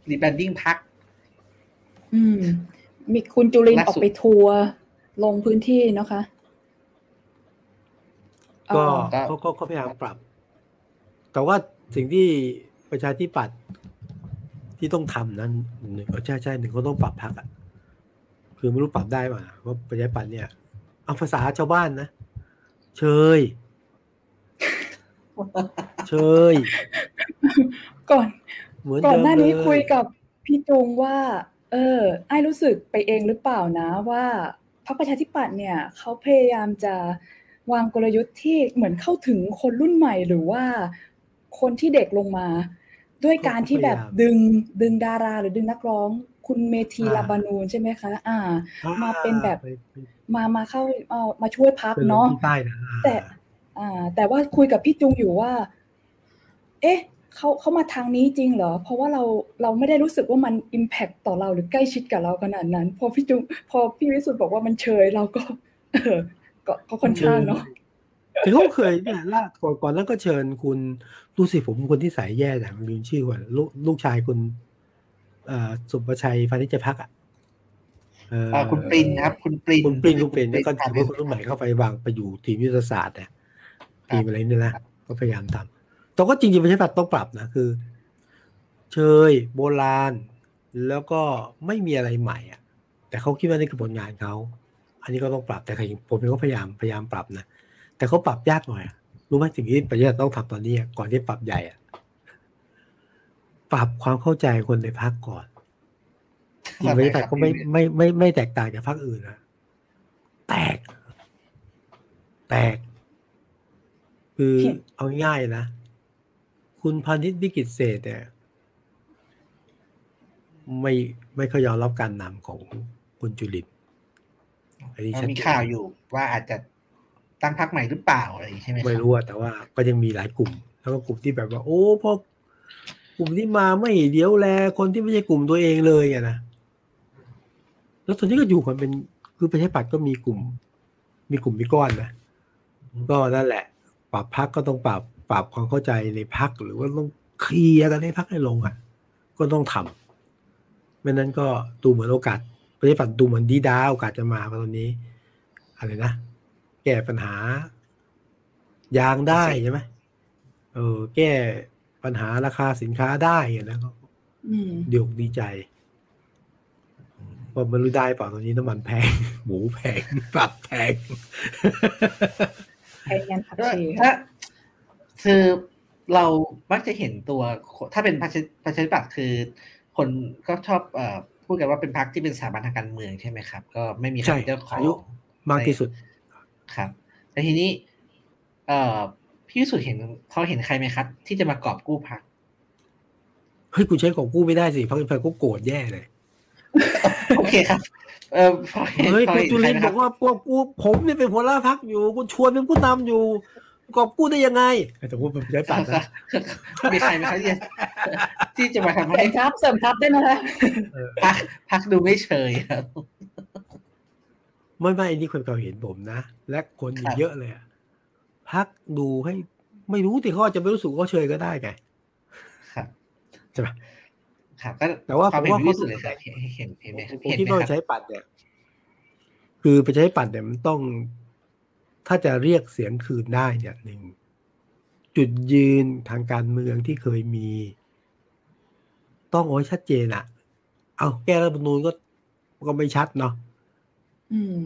rebranding พรรคอืม มีคุณจุรินทร์ล่าออกสุดไปทัวร์ลงพื้นที่เนาะคะ ก็เอ่อเขาก็เขาพยายามปรับ แต่ว่าสิ่งที่ประชาธิปัตย์ที่ต้องทำนั้นหนึ่งเออใช่ใช่หนึ่งก็ต้องปรับพรรคอะ คือไม่รู้ปรับได้ป่ะว่าประชาธิปัตย์เนี่ย เอาภาษาชาวบ้านนะ เชย เชย ก่อนเหมือนก่อนเดิมหน้านี้เลยคุยกับพี่จุงว่า เออไอ้รู้สึกไปเองหรือเปล่านะว่าพรรคประชาธิปัตย์เนี่ยเขาพยายามจะวางกลยุทธ์ที่เหมือนเข้าถึงคนรุ่นใหม่หรือว่าคนที่เด็กลงมา ด้วยการที่แบบดึงดึงดาราหรือดึงนักร้อง คุณเมทีลาบานูนใช่ไหมคะ อ่า มาเป็นแบบ มามาเข้าเอ่อมาช่วยพักเนาะแต่อ่าแต่ว่าคุยกับพี่จุงอยู่ว่า เอ๊ะเขาเขามาทางนี้จริงเหรอ เพราะว่าเราเราไม่ได้รู้สึกว่ามันอิมแพคต่อเราหรือใกล้ชิดกับเราขนาดนั้น พอพี่จุงพอพี่วิสุทธ์บอกว่ามันเชยเราก็ เออก็ก็ค่อนข้างเนาะแต่เขาเคยเนี่ยล่าก่อนก่อนนั้นก็เชิญคุณดูสิผมคนที่สายแย่อย่างลืมชื่อก่อนลูกลูกชายคุณสุภชัยพานิจพักอะ คุณปรินครับ คุณปรินคุณปรินคุณปรินก็ถือว่าคนรุ่นใหม่เข้าไปวางไปอยู่ทีมยุทธศาสตร์เนี่ยทีมอะไรนี่นะก็พยายามทำแต่ก็จริงๆประชาธิปัตย์ต้องปรับนะคือ เชยโบราณ แล้วก็ไม่มีอะไรใหม่อะ แต่เขาคิดว่านี่คือผลงานเขาอันนี้ก็ต้องปรับแต่ผมเองก็พยายามพยายามปรับนะแต่เขาปรับยากหน่อยรู้ไหมสิ่งที่ประเทศต้องทำตอนนี้ก่อนที่ปรับใหญ่อะปรับความเข้าใจคนในพักก่อน จริงประเทศไทยก็ไม่ไม่ไม่ไม่แตกต่างจากพรรคอื่นนะแตก แตก คือเอาง่ายนะ คุณพานิชวิกิตเศษเนี่ยไม่ไม่เคยยอมรับการนำของคุณจุลินอันนี้มีข่าวอยู่ว่าอาจจะตั้งพรรคใหม่หรือเปล่าอะไรใช่ไหมไม่รู้แต่ว่าก็ยังมีหลายกลุ่ม แล้วก็กลุ่มที่แบบว่า โอ้พอกลุ่มที่มาไม่เดี๋ยวแลคนที่ไม่ใช่กลุ่มตัวเองเลยอะนะ แล้วตอนนี้ก็อยู่กันเป็นคือประชาปัตก็มีกลุ่ม มีกลุ่มมีก้อนนะก็นั่นแหละ ปรับพักก็ต้องปรับปรับความเข้าใจในพักหรือว่าต้องเคลียร์กันให้พักให้ลงอะ ก็ต้องทำไม่นั้นก็ดูเหมือนโอกาสประชาปัตดูเหมือนดีดาโอกาสจะมาตอนนี้อะไรนะแก้ปัญหายางได้ใช่ไหมเออ แก้ปัญหาราคาสินค้าได้นะก็ดีอกดีใจ ว่ามันรู้ได้เปล่าตอนนี้น้ำมันแพง หมูแพงปรับแพงแพงยันผักชีถ้าคือเรามักจะเห็นตัว ถ้าเป็นประชาธิปัตย์คือ คนก็ชอบเอ่อพูดกันว่าเป็นพรรคที่เป็นสถาบันทางการเมืองใช่ไหมครับ ก็ไม่มีใครเจ้าของมากที่สุดครับ แต่ทีนี้ เอ่อพี่สุดเห็นเขาเห็นใครไหมครับ ที่จะมากอบกู้พักเฮ้ยกูใช้ของกู้ไม่ได้สิพักเป็นพักกูโกรธแย่เลย โอเคครับ เออเฮ้ยคุณจุลินบอกว่าพวกกูผมเนี่ยเป็นหัวหน้าพักอยู่กูชวนเป็นผู้นำอยู่กอบกู้ได้ยังไงแต่ว่าผมใช้ปัดนะมีใครไหมครับที่ที่จะมาทำให้ครับเสริมทับได้ไหมครับพักพักดูไม่เฉยครับไม่ไม่นี่คนเขาเห็นผมนะ และคนเยอะเลยพักดูให้ ไม่รู้แต่เขาจะไม่รู้สึกเขาเชยก็ได้ไงครับใช่ไหม ครับแต่ว่าผมว่าเขาสุดเลยเห็นเห็นไหมผมคิดว่าใช้ปัดเนี่ย คือไปใช้ปัดเนี่ยมันต้อง ถ้าจะเรียกเสียงคืนได้เนี่ยหนึ่งจุดยืนทางการเมืองที่เคยมี ต้องโอ้ยชัดเจนอะเอาแก้รัฐธรรมนูญก็ก็ไม่ชัดเนาะ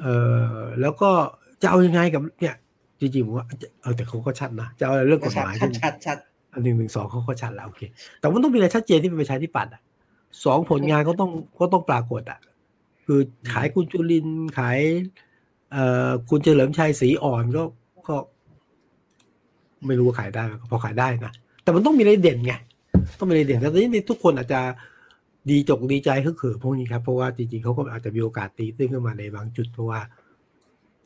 เออแล้วก็จะเอายังไงกับ เนี่ยจริงๆผมว่าเออแต่เขาก็ชัดนะจะเอาเรื่องกฎหมายชัดชัดชัด อันหนึ่งหนึ่งสองเขาก็ชัดแล้วโอเค แต่มันต้องมีอะไรชัดเจนที่เป็นประชาธิปัตย์อะสองผลงานก็ต้องก็ต้องปรากฏอะ คือขายคุณจุลินขาย เอ่อคุณเฉลิมชัยสีอ่อนก็ก็ ไม่รู้ว่าขายได้พอขายได้นะแต่มันต้องมีอะไรเด่นไงต้องมีอะไรเด่นแต่ตอนนี้ทุกคนอาจจะดีจกดีใจก็คือพวกนี้ครับ เพราะว่าจริงๆเขาก็อาจจะมีโอกาสตีตื้นขึ้นมาในบางจุดเพราะว่า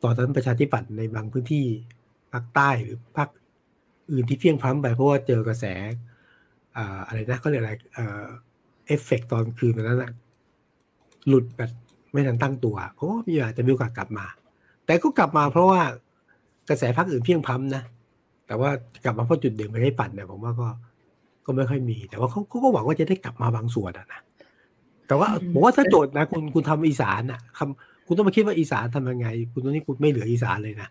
ตอนนั้นประชาธิปัตย์ในบางพื้นที่ภาคใต้หรือภาค อื่นที่เพียงพล้ำไปเพราะว่าเจอกระแสอะไรนะเขาเรียกอะไรเอฟเฟกตอนคืนนั้นนะหลุดแบบไม่ทันตั้งตัวเขาก็มีอาจจะมีโอกาสกลับมา แต่ก็กลับมาเพราะว่ากระแสพรรคอื่นเพียงพล้ำนะแต่ว่ากลับมาเพราะจุดเด่นไม่ได้ปั่นเนี่ยผมว่าก็ก็ไม่ค่อยมี แต่ว่าเขาก็หวังว่าจะได้กลับมาบางส่วนนะแต่ว่าผมว่าถ้าโจทย์นะคุณคุณทำอีสานอะคำคุณต้องมาคิดว่าอีสานทำยังไง คุณตอนนี้คุณไม่เหลืออีสานเลยนะ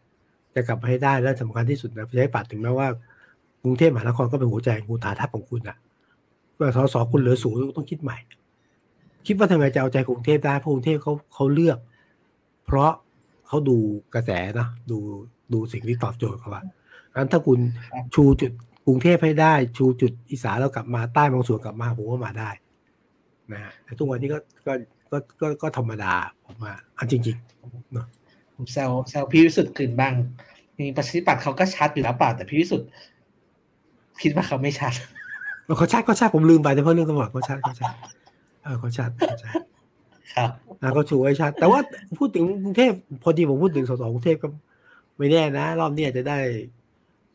จะกลับมาให้ได้แล้วสำคัญที่สุดนะใช้ปัดถึงแม้ว่า กรุงเทพมหานครก็เป็นหัวใจคุณฐานทัพของคุณอะว่าสสคุณเหลือศูนย์ต้องคิดใหม่ คิดว่าทำไงจะเอาใจกรุงเทพได้เพราะกรุงเทพเขาเขาเลือก เพราะเขาดูกระแสนะดูดูสิ่งที่ตอบโจทย์เขาว่างั้นถ้าคุณชูจุดกรุงเทพให้ได้ ชูจุดอีสานแล้วกลับมาใต้บางส่วนกลับมาผมว่ามาได้นะแต่ทุกวันนี้ก็ก็ก็ก็ก็ธรรมดาผมว่าอันจริงๆเนาะผมแซวแซวพี่วิสุทธิ์คืนบ้างจมีประชาธิปัตย์เขาก็ชัดอยู่แล้วเปล่าแต่พี่วิสุทธ์ คิดว่าเขาไม่ชัดเขาชัดเขาชัดผมลืมไปเฉพาะเรื่องตำรวจเขาชัดเขาชัดเออเขาชัดเขาชัดครับนะเขาชูไว้ชัด แต่ว่าพูดถึงกรุงเทพพอดีผมพูดถึงสสกรุงเทพก็ไม่แน่นะ รอบนี้อาจจะได้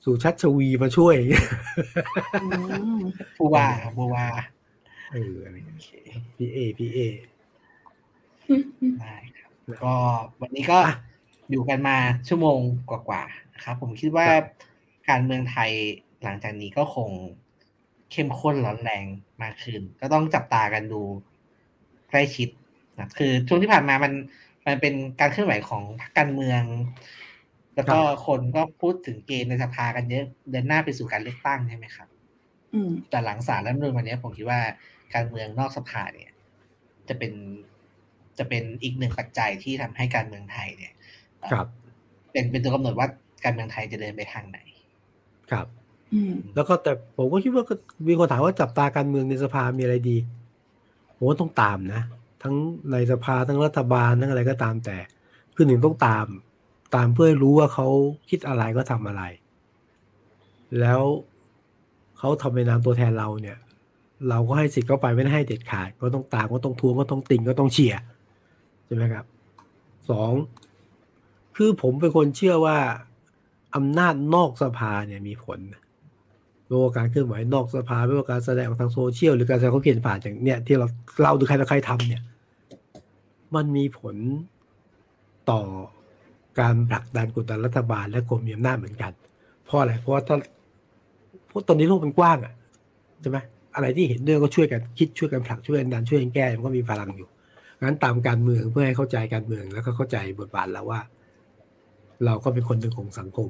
สู่ชัดชวีมาช่วยอืมผู้ว่าผู้ว่าเอออะไรโอเคพีเอพีเอได้ครับก็วันนี้ก็อะอยู่กันมาชั่วโมงกว่าๆนะครับผมคิดว่าครับการเมืองไทย หลังจากนี้ก็คงเข้มข้นร้อนแรงมากขึ้น ก็ต้องจับตากันดูใกล้ชิดนะคือช่วงที่ผ่านมามันมันเป็นการเคลื่อนไหวของพรรคการเมือง แล้วก็คนก็พูดถึงเกมในสภากันเยอะเดินหน้าไปสู่การเลือกตั้งใช่ไหมครับอืมแต่หลังสารรัฐธรรมนูญวันนี้ผมคิดว่าการเมืองนอกสภาเนี่ย จะเป็นจะเป็นอีกหนึ่งปัจจัยที่ทำให้การเมืองไทยเนี่ยเอ่อครับ เป็นเป็นตัวกำหนดว่าการเมืองไทยจะเดินไปทางไหน ครับอืม แล้วก็แต่ผมก็คิดว่าก็มีคนถามว่าจับตาการเมืองในสภามีอะไรดีผมว่าต้องตามนะ ทั้งในสภาทั้งรัฐบาลทั้งอะไรก็ตามแต่คือหนึ่งต้องตาม ตามเพื่อให้รู้ว่าเขาคิดอะไรก็ทำอะไร แล้วเขาทำในนามตัวแทนเราเนี่ย เราก็ให้สิทธิ์เขาไปไม่ได้ให้เด็ดขาด ก็ต้องตามก็ต้องทวงก็ต้องติงก็ต้องเชียร์ใช่ไหมครับสองคือผมเป็นคนเชื่อว่าอำนาจนอกสภาเนี่ยมีผลนะ ไม่ว่าการเคลื่อนไหวนอกสภาไม่ว่าการแสดงออกทางโซเชียลหรือการแสดงความเห็นผ่านอย่างเนี่ยที่เราเราดูใครต่อใครทำเนี่ย มันมีผลต่อการผลักดันกดดันรัฐบาลและคนมีอำนาจเหมือนกัน เพราะอะไร เพราะว่าถ้าเพราะตอนนี้โลกมันกว้างอะใช่ไหมอะไรที่เห็นด้วยก็ช่วยกันคิดช่วยกันผลักช่วยกันดันช่วยกันแก้มันก็มีพลังอยู่งั้นตามการเมืองเพื่อให้เข้าใจการเมืองแล้วก็เข้าใจบทบาทแล้วว่า เราก็เป็นคนหนึ่งของสังคม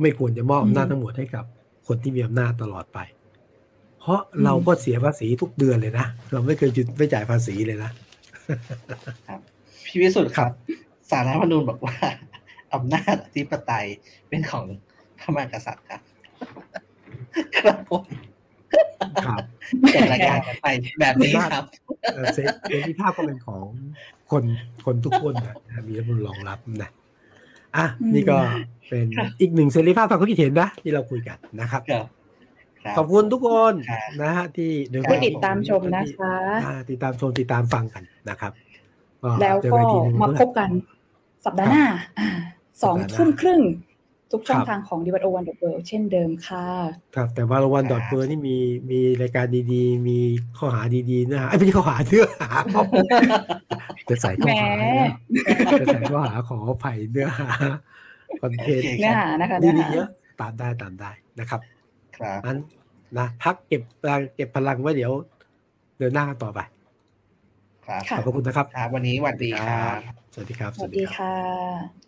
ไม่ควรจะมอบอำนาจทั้งหมดให้กับ คนที่มีอำนาจตลอดไป เพราะเราก็เสียภาษีทุกเดือนเลยนะ เราไม่เคยหยุดไม่จ่ายภาษีเลยนะพี่วิสุทธ์ครับสารรัฐธรรมนูญบอกว่าอำนาจอธิปไตยเป็นของพระมหากษัตริย์ครับ ครับผมครับจบรายการกันไปแบบนี้ครับเอ่อเสเสรีภาพก็เป็นของคนคนทุกคนนะมีรัฐธรรมนูญรองรับนะ อะอืมนี่ก็เป็นครับอีกหนึ่งเสรีภาพทางความคิดเห็นนะที่เราคุยกันนะครับครับครับขอบคุณทุกคนครับนะฮะที่เดินครับที่ติดตามชมนะคะอ่าติดตามชมติดตามฟังกันนะครับ แล้วเจอก็นอีทีหนึ่งมาพบกันสัปดาห์หน้าอ่าสองสัปดาห์หน้าทุ่มครึ่ง ทุกช่องครับทางของ d ิวัตโอวันเดอร์เวิเช่นเดิมค่ะ ครับแต่ว่าวันคดรัอบทเฟอร์นี่มีมีรายการดีๆ มีข้อหาดีๆเนื้อหาไอ้ยไม่ใช่ข้อหาเนื้อหาข้อจะใส่ข้อหาแหมจะใส่ข้อหาขออภัยเนื้อหาคอนเทนต์โอเคเนื้อหานะคะเนื้อดีหาๆเยอะตามได้ตามได้นะครับ ครับนั้นนะพักเก็บพลังเก็บพลังไว้เดี๋ยว เดินหน้ากันต่อไป ครับค่ะขอบพระคุณนะครับ ครับ วันนี้สวัสดีครับ สวัสดีครับ สวัสดีค่ะ